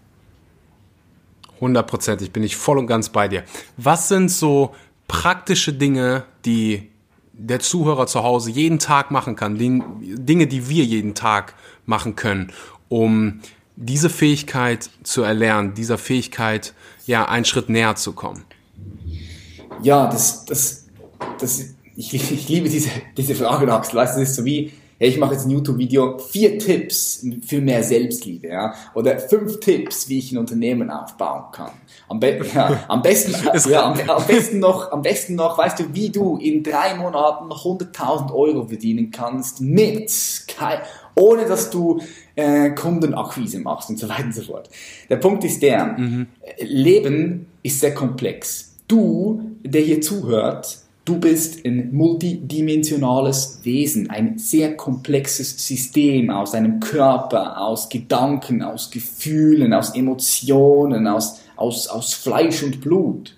Hundertprozentig bin ich voll und ganz bei dir. Was sind so praktische Dinge, die der Zuhörer zu Hause jeden Tag machen kann, Dinge, die wir jeden Tag machen können, um diese Fähigkeit zu erlernen, dieser Fähigkeit ja einen Schritt näher zu kommen? Ja, das, das, das, ich, ich liebe diese, diese Frage, Axel. Weißt du, das ist so wie, hey, ich mache jetzt ein YouTube-Video, vier Tipps für mehr Selbstliebe, ja, oder fünf Tipps, wie ich ein Unternehmen aufbauen kann. Am, be ja, am besten, ja, am, am, besten noch, am besten noch, weißt du, wie du in drei Monaten 100.000 Euro verdienen kannst mit, ohne dass du äh, Kundenakquise machst und so weiter und so fort. Der Punkt ist der, mhm. Leben ist sehr komplex. Du, der hier zuhört, Du bist ein multidimensionales Wesen, ein sehr komplexes System aus einem Körper, aus Gedanken, aus Gefühlen, aus Emotionen, aus, aus, aus Fleisch und Blut.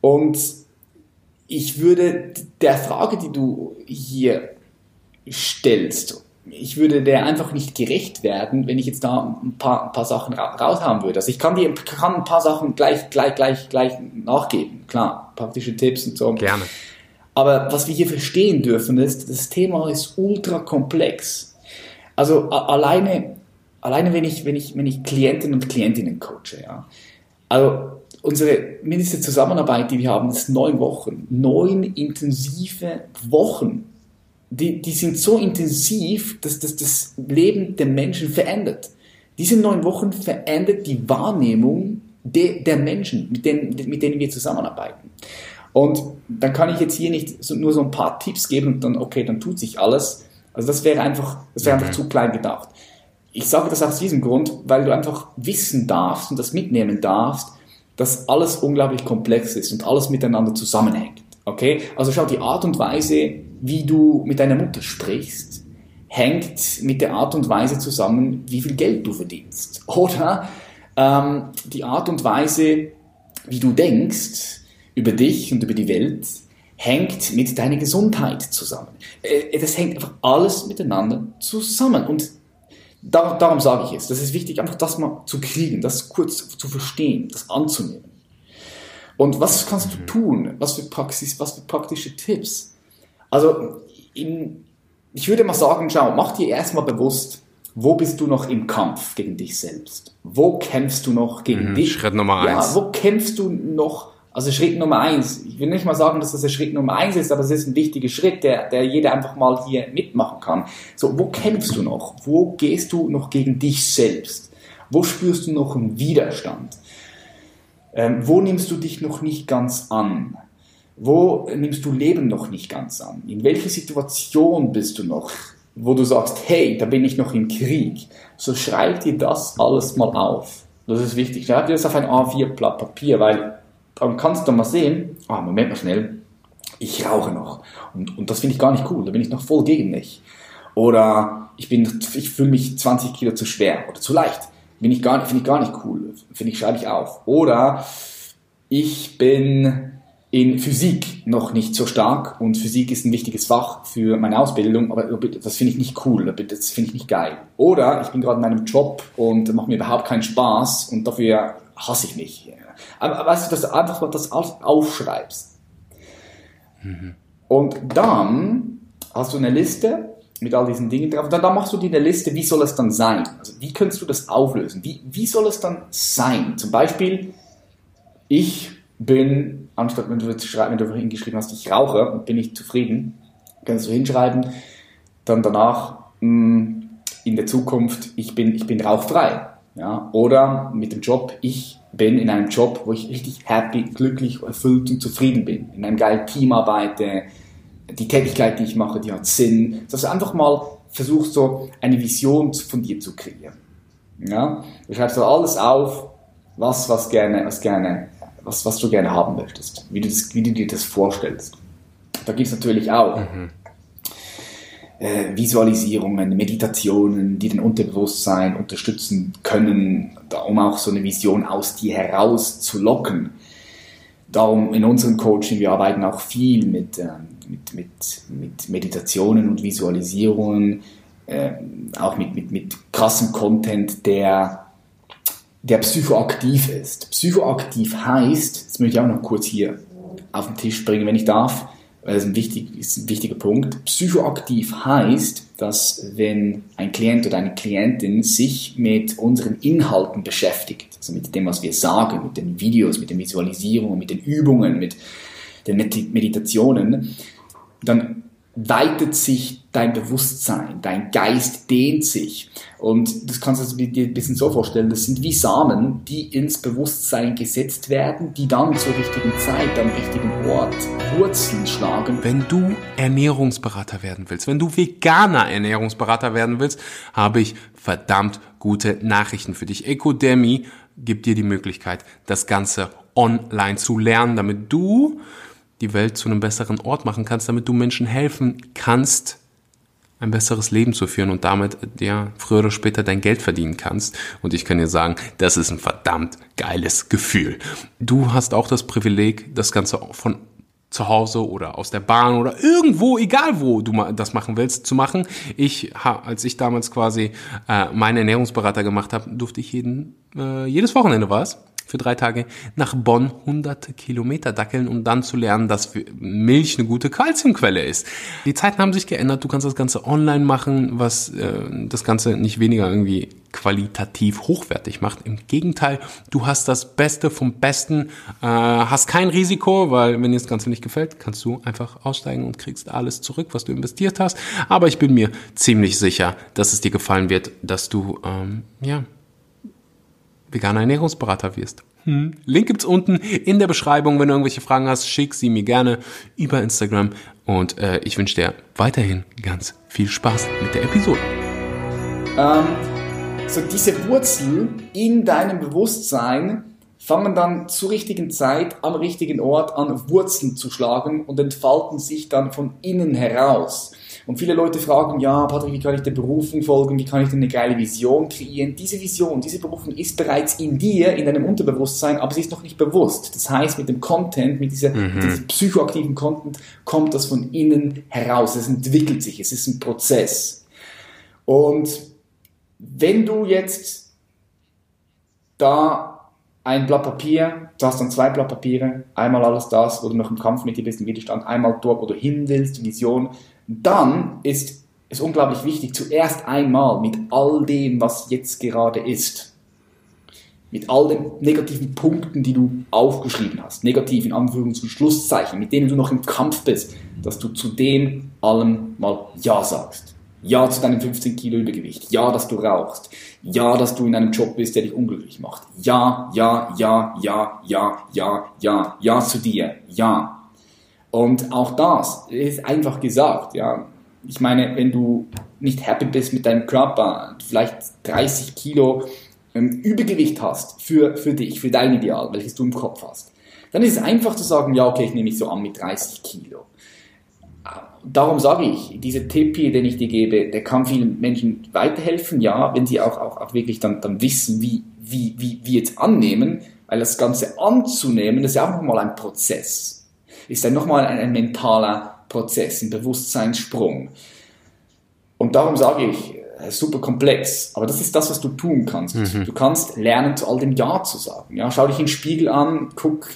Und ich würde der Frage, die du hier stellst, ich würde der einfach nicht gerecht werden, wenn ich jetzt da ein paar, ein paar Sachen raushaben würde. Also ich kann dir kann ein paar Sachen gleich, gleich, gleich, gleich nachgeben. Klar, praktische Tipps und so. Gerne. Aber was wir hier verstehen dürfen, ist, das Thema ist ultra komplex. Also alleine, alleine wenn ich, wenn ich, wenn ich Klienten und Klientinnen coache, ja. Also unsere mindeste Zusammenarbeit, die wir haben, ist neun Wochen. Neun intensive Wochen die, die sind so intensiv, dass das das Leben der Menschen verändert. Diese neun Wochen verändert die Wahrnehmung de, der Menschen, mit denen, mit denen wir zusammenarbeiten. Und dann kann ich jetzt hier nicht so, nur so ein paar Tipps geben und dann, okay, dann tut sich alles. Also das wäre einfach, das wäre einfach mhm. zu klein gedacht. Ich sage das aus diesem Grund, weil du einfach wissen darfst und das mitnehmen darfst, dass alles unglaublich komplex ist und alles miteinander zusammenhängt. Okay? Also schau, die Art und Weise, wie du mit deiner Mutter sprichst, hängt mit der Art und Weise zusammen, wie viel Geld du verdienst. Oder ähm, die Art und Weise, wie du denkst über dich und über die Welt, hängt mit deiner Gesundheit zusammen. Äh, das hängt einfach alles miteinander zusammen. Und darum, darum sage ich es. Das ist wichtig, einfach das mal zu kriegen, das kurz zu verstehen, das anzunehmen. Und was kannst du mhm. tun? Was für Praxis, was für praktische Tipps? Also, in, ich würde mal sagen, schau, mach dir erstmal bewusst, wo bist du noch im Kampf gegen dich selbst? Wo kämpfst du noch gegen mhm, dich? Schritt Nummer eins. Ja, wo kämpfst du noch? Also Schritt Nummer eins. Ich will nicht mal sagen, dass das der Schritt Nummer eins ist, aber es ist ein wichtiger Schritt, der, der jeder einfach mal hier mitmachen kann. So, wo kämpfst du noch? Wo gehst du noch gegen dich selbst? Wo spürst du noch einen Widerstand? Ähm, wo nimmst du dich noch nicht ganz an? Wo nimmst du Leben noch nicht ganz an? In welcher Situation bist du noch, wo du sagst, hey, da bin ich noch im Krieg? So schreib dir das alles mal auf. Das ist wichtig. Schreib dir das auf ein A4-Blatt Papier, weil dann kannst du mal sehen, ah, Moment mal schnell, ich rauche noch. Und, und das finde ich gar nicht cool, da bin ich noch voll gegen mich. Oder ich, ich fühle mich 20 Kilo zu schwer oder zu leicht. Finde ich gar nicht cool. Finde ich, schreibe ich auf. Oder ich bin in Physik noch nicht so stark und Physik ist ein wichtiges Fach für meine Ausbildung, aber das finde ich nicht cool, das finde ich nicht geil. Oder ich bin gerade in meinem Job und macht mir überhaupt keinen Spaß und dafür hasse ich mich. Aber weißt du, dass du einfach das aufschreibst. Mhm. Und dann hast du eine Liste mit all diesen Dingen drauf. Dann, dann machst du dir eine Liste, wie soll es dann sein? Also wie könntest du das auflösen? Wie, wie soll es dann sein? Zum Beispiel, ich bin, anstatt wenn du, wenn du hingeschrieben hast, ich rauche und bin ich zufrieden, kannst du hinschreiben, dann danach mh, mm, in der Zukunft, ich bin, ich bin rauchfrei. Ja? Oder mit dem Job, ich bin in einem Job, wo ich richtig happy, glücklich, erfüllt und zufrieden bin. In einem geilen Team arbeite, die Tätigkeit, die ich mache, die hat Sinn. Dass du einfach mal versuchst, so eine Vision von dir zu kreieren. Ja? Du schreibst so alles auf, was, was gerne, was gerne, was, was du gerne haben möchtest, wie du, das, wie du dir das vorstellst. Da gibt es natürlich auch mhm. äh, Visualisierungen, Meditationen, die dein Unterbewusstsein unterstützen können, um auch so eine Vision aus dir heraus zu locken. Darum in unserem Coaching, wir arbeiten auch viel mit, ähm, mit, mit, mit Meditationen und Visualisierungen, äh, auch mit, mit, mit krassem Content, der, der psychoaktiv ist. Psychoaktiv heißt, das möchte ich auch noch kurz hier auf den Tisch bringen, wenn ich darf, weil das ist ein, wichtig, ist ein wichtiger Punkt. Psychoaktiv heißt, dass wenn ein Klient oder eine Klientin sich mit unseren Inhalten beschäftigt, also mit dem, was wir sagen, mit den Videos, mit den Visualisierungen, mit den Übungen, mit den Meditationen, dann weitet sich dein Bewusstsein, dein Geist dehnt sich. Und das kannst du dir ein bisschen so vorstellen, das sind wie Samen, die ins Bewusstsein gesetzt werden, die dann zur richtigen Zeit am richtigen Ort Wurzeln schlagen. Wenn du Ernährungsberater werden willst, wenn du veganer Ernährungsberater werden willst, habe ich verdammt gute Nachrichten für dich. Ecodemy gibt dir die Möglichkeit, das Ganze online zu lernen, damit du die Welt zu einem besseren Ort machen kannst, damit du Menschen helfen kannst, ein besseres Leben zu führen und damit ja früher oder später dein Geld verdienen kannst. Und ich kann dir sagen, das ist ein verdammt geiles Gefühl. Du hast auch das Privileg, das Ganze von zu Hause oder aus der Bahn oder irgendwo, egal wo du das machen willst, zu machen. Ich, als ich damals quasi äh, meinen Ernährungsberater gemacht habe, durfte ich jeden, äh, jedes Wochenende war es, für drei Tage nach Bonn 100 Kilometer dackeln, um dann zu lernen, dass Milch eine gute Kalziumquelle ist. Die Zeiten haben sich geändert. Du kannst das Ganze online machen, was äh, das Ganze nicht weniger irgendwie qualitativ hochwertig macht. Im Gegenteil, du hast das Beste vom Besten, äh, hast kein Risiko, weil wenn dir das Ganze nicht gefällt, kannst du einfach aussteigen und kriegst alles zurück, was du investiert hast. Aber ich bin mir ziemlich sicher, dass es dir gefallen wird, dass du ähm, ja veganer Ernährungsberater wirst. Hm. Link gibt's unten in der Beschreibung. Wenn du irgendwelche Fragen hast, schick sie mir gerne über Instagram. Und äh, ich wünsche dir weiterhin ganz viel Spaß mit der Episode. Ähm, so diese Wurzeln in deinem Bewusstsein fangen dann zur richtigen Zeit am richtigen Ort an Wurzeln zu schlagen und entfalten sich dann von innen heraus. Und viele Leute fragen, ja, Patrick, wie kann ich der Berufung folgen? Wie kann ich denn eine geile Vision kreieren? Diese Vision, diese Berufung ist bereits in dir, in deinem Unterbewusstsein, aber sie ist noch nicht bewusst. Das heißt, mit dem Content, mit, dieser, mhm. mit diesem psychoaktiven Content kommt das von innen heraus. Es entwickelt sich, es ist ein Prozess. Und wenn du jetzt da ein Blatt Papier, du hast dann zwei Blatt Papiere, einmal alles das, wo du noch im Kampf mit dir bist, im Widerstand, einmal dort, wo du hin willst, Vision, dann ist es unglaublich wichtig, zuerst einmal mit all dem, was jetzt gerade ist, mit all den negativen Punkten, die du aufgeschrieben hast, negativ in Anführungs- und Schlusszeichen, mit denen du noch im Kampf bist, dass du zu dem allem mal Ja sagst. Ja zu deinem 15 Kilo Übergewicht. Ja, dass du rauchst. Ja, dass du in einem Job bist, der dich unglücklich macht. Ja, ja, ja, ja, ja, ja, ja, ja zu dir. Ja. Und auch das ist einfach gesagt, ja. Ich meine, wenn du nicht happy bist mit deinem Körper, vielleicht 30 Kilo ähm, Übergewicht hast für, für dich, für dein Ideal, welches du im Kopf hast, dann ist es einfach zu sagen, ja, okay, ich nehme mich so an mit 30 Kilo. Darum sage ich, dieser Tipp hier, den ich dir gebe, der kann vielen Menschen weiterhelfen, ja, wenn sie auch, auch, auch wirklich dann, dann wissen, wie, wie, wie, wie jetzt annehmen, weil das Ganze anzunehmen, das ist ja auch nochmal ein Prozess. Ist dann nochmal ein, ein mentaler Prozess, ein Bewusstseinssprung. Und darum sage ich, äh, super komplex, aber das ist das, was du tun kannst. Mhm. Du kannst lernen, zu all dem Ja zu sagen. Ja, schau dich in den Spiegel an, guck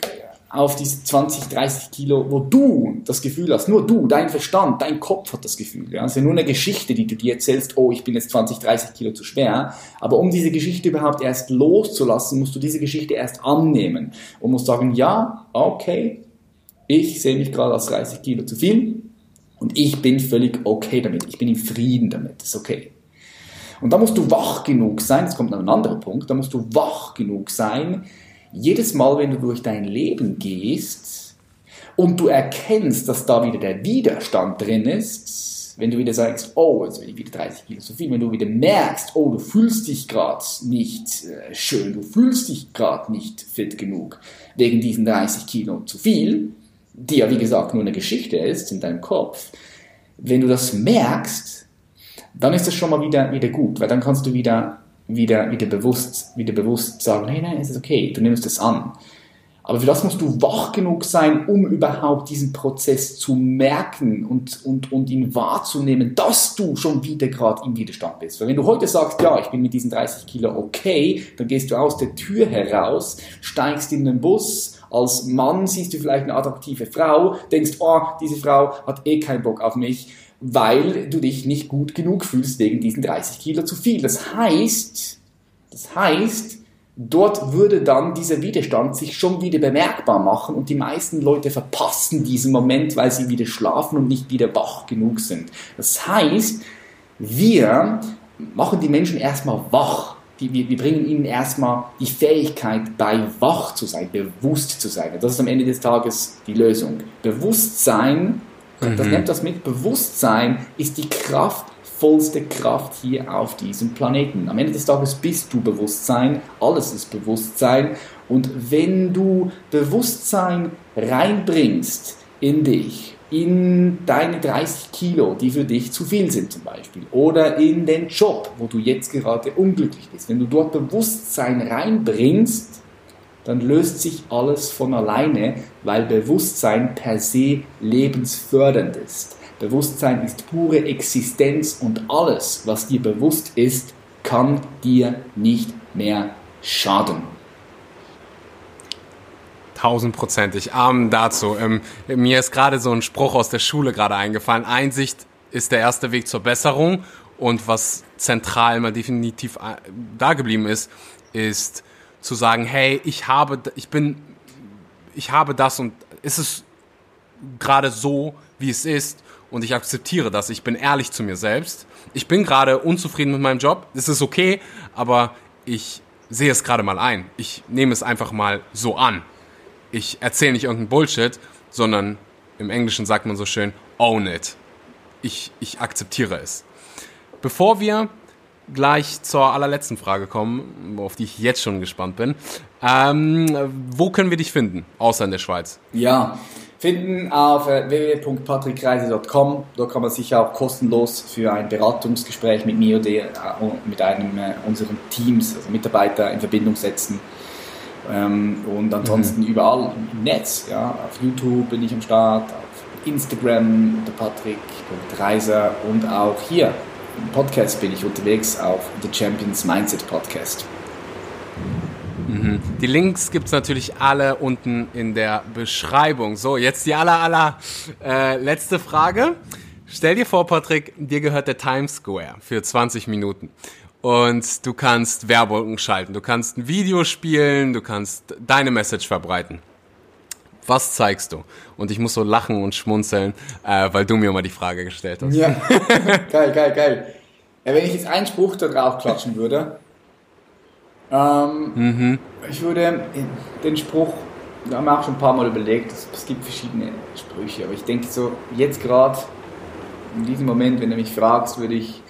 auf diese 20, 30 Kilo, wo du das Gefühl hast, nur du, dein Verstand, dein Kopf hat das Gefühl. Ja? Es ist ja nur eine Geschichte, die du dir erzählst, oh, ich bin jetzt 20, 30 Kilo zu schwer. Aber um diese Geschichte überhaupt erst loszulassen, musst du diese Geschichte erst annehmen und musst sagen, ja, okay, ich sehe mich gerade als 30 Kilo zu viel und ich bin völlig okay damit. Ich bin im Frieden damit. Das ist okay. Und da musst du wach genug sein, jetzt kommt noch ein anderer Punkt, da musst du wach genug sein, jedes Mal, wenn du durch dein Leben gehst und du erkennst, dass da wieder der Widerstand drin ist, wenn du wieder sagst, oh, jetzt bin ich wieder 30 Kilo zu viel, wenn du wieder merkst, oh, du fühlst dich gerade nicht äh, schön, du fühlst dich gerade nicht fit genug wegen diesen 30 Kilo zu viel, die ja wie gesagt nur eine Geschichte ist in deinem Kopf, wenn du das merkst, dann ist das schon mal wieder, wieder gut, weil dann kannst du wieder wieder, wieder, bewusst, wieder bewusst sagen, hey, nein, es ist okay, du nimmst es an. Aber für das musst du wach genug sein, um überhaupt diesen Prozess zu merken und, und, und ihn wahrzunehmen, dass du schon wieder gerade im Widerstand bist. Weil wenn du heute sagst, ja, ich bin mit diesen 30 Kilo okay, dann gehst du aus der Tür heraus, steigst in den Bus, als Mann siehst du vielleicht eine attraktive Frau, denkst, oh, diese Frau hat eh keinen Bock auf mich weil du dich nicht gut genug fühlst wegen diesen 30 Kilo zu viel. Das heißt, das heißt, dort würde dann dieser Widerstand sich schon wieder bemerkbar machen und die meisten Leute verpassen diesen Moment, weil sie wieder schlafen und nicht wieder wach genug sind. Das heißt, wir machen die Menschen erstmal wach. Die, wir, wir bringen ihnen erstmal die Fähigkeit bei, wach zu sein, bewusst zu sein. Das ist am Ende des Tages die Lösung. Bewusstsein Mhm. Das nennt das mit Bewusstsein ist die kraftvollste Kraft hier auf diesem Planeten. Am Ende des Tages bist du Bewusstsein, alles ist Bewusstsein. Und wenn du Bewusstsein reinbringst in dich, in deine 30 Kilo, die für dich zu viel sind zum Beispiel, oder in den Job, wo du jetzt gerade unglücklich bist, wenn du dort Bewusstsein reinbringst, dann löst sich alles von alleine, weil Bewusstsein per se lebensfördernd ist. Bewusstsein ist pure Existenz und alles, was dir bewusst ist, kann dir nicht mehr schaden. Tausendprozentig. Amen dazu. Ähm, mir ist gerade so ein Spruch aus der Schule gerade eingefallen. Einsicht ist der erste Weg zur Besserung. Und was zentral mal definitiv äh, da geblieben ist, ist zu sagen, hey, ich habe, ich bin, ich habe das und ist es gerade so, wie es ist und ich akzeptiere das. Ich bin ehrlich zu mir selbst. Ich bin gerade unzufrieden mit meinem Job. Es ist okay, aber ich sehe es gerade mal ein. Ich nehme es einfach mal so an. Ich erzähle nicht irgendeinen Bullshit, sondern im Englischen sagt man so schön, own it. Ich, ich akzeptiere es. Bevor wir gleich zur allerletzten Frage kommen, auf die ich jetzt schon gespannt bin. Ähm, wo können wir dich finden, außer in der Schweiz? Ja, finden auf äh, www.patrickreise.com. Da kann man sich auch kostenlos für ein Beratungsgespräch mit mir oder äh, mit einem äh, unserer Teams, also Mitarbeiter, in Verbindung setzen. Ähm, und ansonsten mhm. überall im Netz. Ja. Auf YouTube bin ich am Start, auf Instagram unter Patrick.reiser und auch hier Podcast bin ich unterwegs auf The Champions Mindset Podcast. Mhm. Die Links gibt es natürlich alle unten in der Beschreibung. So, jetzt die aller, aller äh, letzte Frage. Stell dir vor, Patrick, dir gehört der Times Square für 20 Minuten. Und du kannst Werbung schalten, du kannst ein Video spielen, du kannst deine Message verbreiten was zeigst du? Und ich muss so lachen und schmunzeln, äh, weil du mir mal die Frage gestellt hast. Ja, geil, geil, geil. Ja, wenn ich jetzt einen Spruch da drauf klatschen würde, ähm, mhm. ich würde den Spruch, da haben wir auch schon ein paar Mal überlegt, es, es gibt verschiedene Sprüche, aber ich denke so, jetzt gerade, in diesem Moment, wenn du mich fragst, würde ich,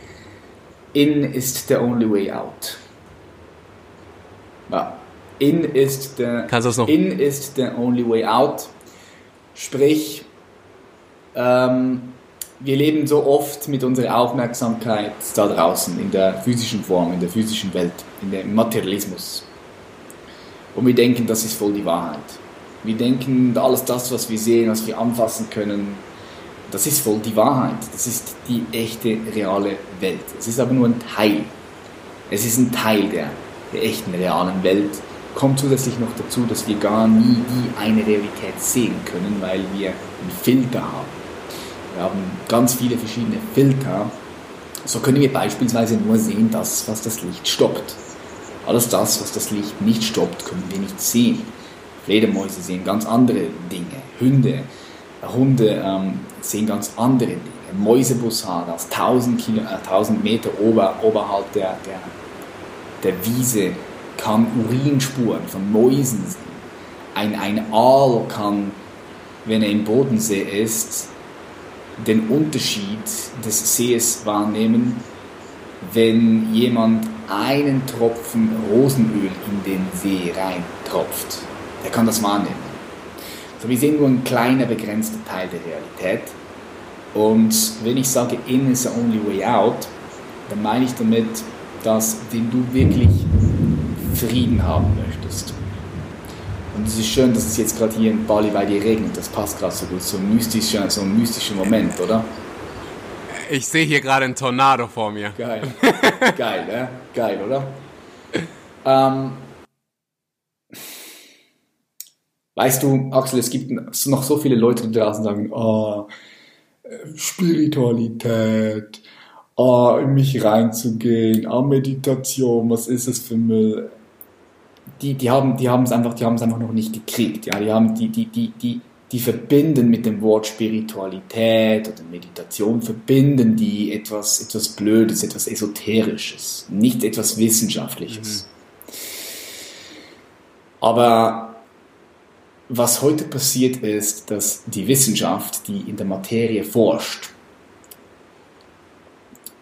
in ist the only way out. Ja, In ist the, Kannst du's noch? in ist the only way out. Sprich, ähm, wir leben so oft mit unserer Aufmerksamkeit da draußen, in der physischen Form, in der physischen Welt, in dem Materialismus. Und wir denken, das ist voll die Wahrheit. Wir denken, alles das, was wir sehen, was wir anfassen können, das ist voll die Wahrheit. Das ist die echte, reale Welt. Es ist aber nur ein Teil. Es ist ein Teil der, der echten, realen Welt. Kommt zusätzlich noch dazu, dass wir gar nie die eine Realität sehen können, weil wir einen Filter haben. Wir haben ganz viele verschiedene Filter. So können wir beispielsweise nur sehen, das, was das Licht stoppt. Alles das, was das Licht nicht stoppt, können wir nicht sehen. Fledermäuse sehen ganz andere Dinge. Hunde, Hunde ähm, sehen ganz andere Dinge. Mäusebussard aus 1000, Kilo, äh, 1000 Meter ober, oberhalb der, der, der Wiese kann Urinspuren von Mäusen sehen. Ein, ein Aal kann, wenn er im Bodensee ist, den Unterschied des Sees wahrnehmen, wenn jemand einen Tropfen Rosenöl in den See reintropft. Der kann das wahrnehmen. So, wir sehen nur ein kleiner, begrenzter Teil der Realität. Und wenn ich sage, in is the only way out, dann meine ich damit, dass wenn du wirklich Frieden haben möchtest. Und es ist schön, dass es jetzt gerade hier in Bali bei dir regnet. Das passt gerade so gut. So ein mystischer, so ein mystischer Moment, oder? Ich sehe hier gerade einen Tornado vor mir. Geil. Geil, ne? Geil, oder? Ähm, weißt du, Axel, es gibt noch so viele Leute, die draußen sagen, oh, Spiritualität, oh, in mich reinzugehen, oh, Meditation, was ist es für Müll? Die, die haben, die haben es einfach, die haben es einfach noch nicht gekriegt, ja, die haben, die, die, die, die, die verbinden mit dem Wort Spiritualität oder Meditation, verbinden die etwas, etwas Blödes, etwas Esoterisches, nicht etwas Wissenschaftliches. Mhm. Aber was heute passiert ist, dass die Wissenschaft, die in der Materie forscht,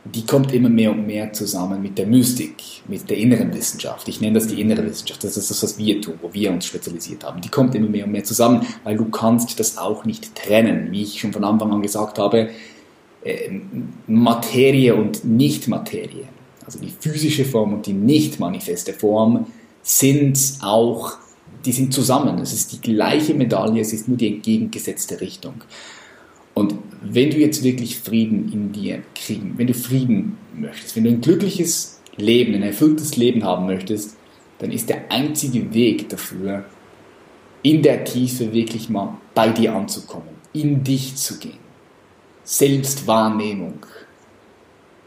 die kommt immer mehr und mehr zusammen mit der Mystik, mit der inneren Wissenschaft. Ich nenne das die innere Wissenschaft. Das ist das, was wir tun, wo wir uns spezialisiert haben. Die kommt immer mehr und mehr zusammen, weil du kannst das auch nicht trennen. Wie ich schon von Anfang an gesagt habe, äh, Materie und Nicht-Materie, also die physische Form und die nicht manifeste Form, sind auch, die sind zusammen. Es ist die gleiche Medaille, es ist nur die entgegengesetzte Richtung. Und wenn du jetzt wirklich Frieden in dir kriegen, wenn du Frieden möchtest, wenn du ein glückliches Leben, ein erfülltes Leben haben möchtest, dann ist der einzige Weg dafür, in der Tiefe wirklich mal bei dir anzukommen, in dich zu gehen. Selbstwahrnehmung.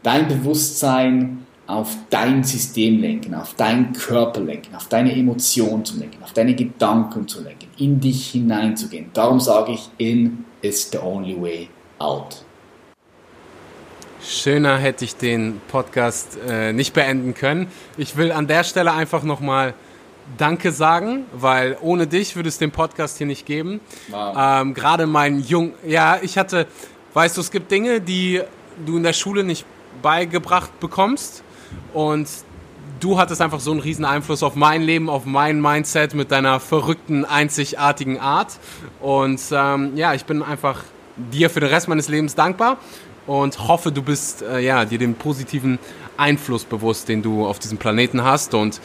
Dein Bewusstsein auf dein System lenken, auf deinen Körper lenken, auf deine Emotionen zu lenken, auf deine Gedanken zu lenken, in dich hineinzugehen. Darum sage ich, in is the only way out. Schöner hätte ich den Podcast äh, nicht beenden können. Ich will an der Stelle einfach nochmal Danke sagen, weil ohne dich würde es den Podcast hier nicht geben. Wow. Ähm, Gerade mein Jung, ja, ich hatte, weißt du, es gibt Dinge, die du in der Schule nicht beigebracht bekommst und du hattest einfach so einen riesen Einfluss auf mein Leben, auf mein Mindset mit deiner verrückten, einzigartigen Art. Und ähm, ja, ich bin einfach dir für den Rest meines Lebens dankbar und hoffe, du bist äh, ja, dir den positiven Einfluss bewusst, den du auf diesem Planeten hast und äh,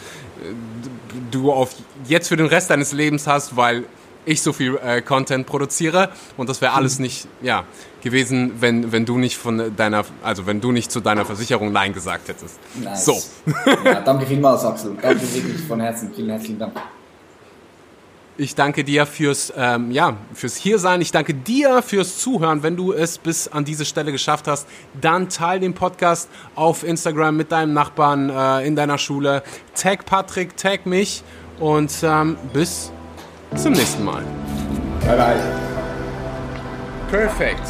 du auf jetzt für den Rest deines Lebens hast, weil ich so viel äh, Content produziere und das wäre alles nicht ja, gewesen, wenn, wenn du nicht von deiner, also wenn du nicht zu deiner Versicherung Nein gesagt hättest. Nice. So. ja, danke vielmals, Axel. Danke wirklich von Herzen. Vielen herzlichen Dank. Ich danke dir fürs, ähm, ja, fürs Hiersein. Ich danke dir fürs Zuhören. Wenn du es bis an diese Stelle geschafft hast, dann teil den Podcast auf Instagram mit deinem Nachbarn äh, in deiner Schule. Tag Patrick, tag mich und ähm, bis zum nächsten Mal. Bye bye. Perfekt.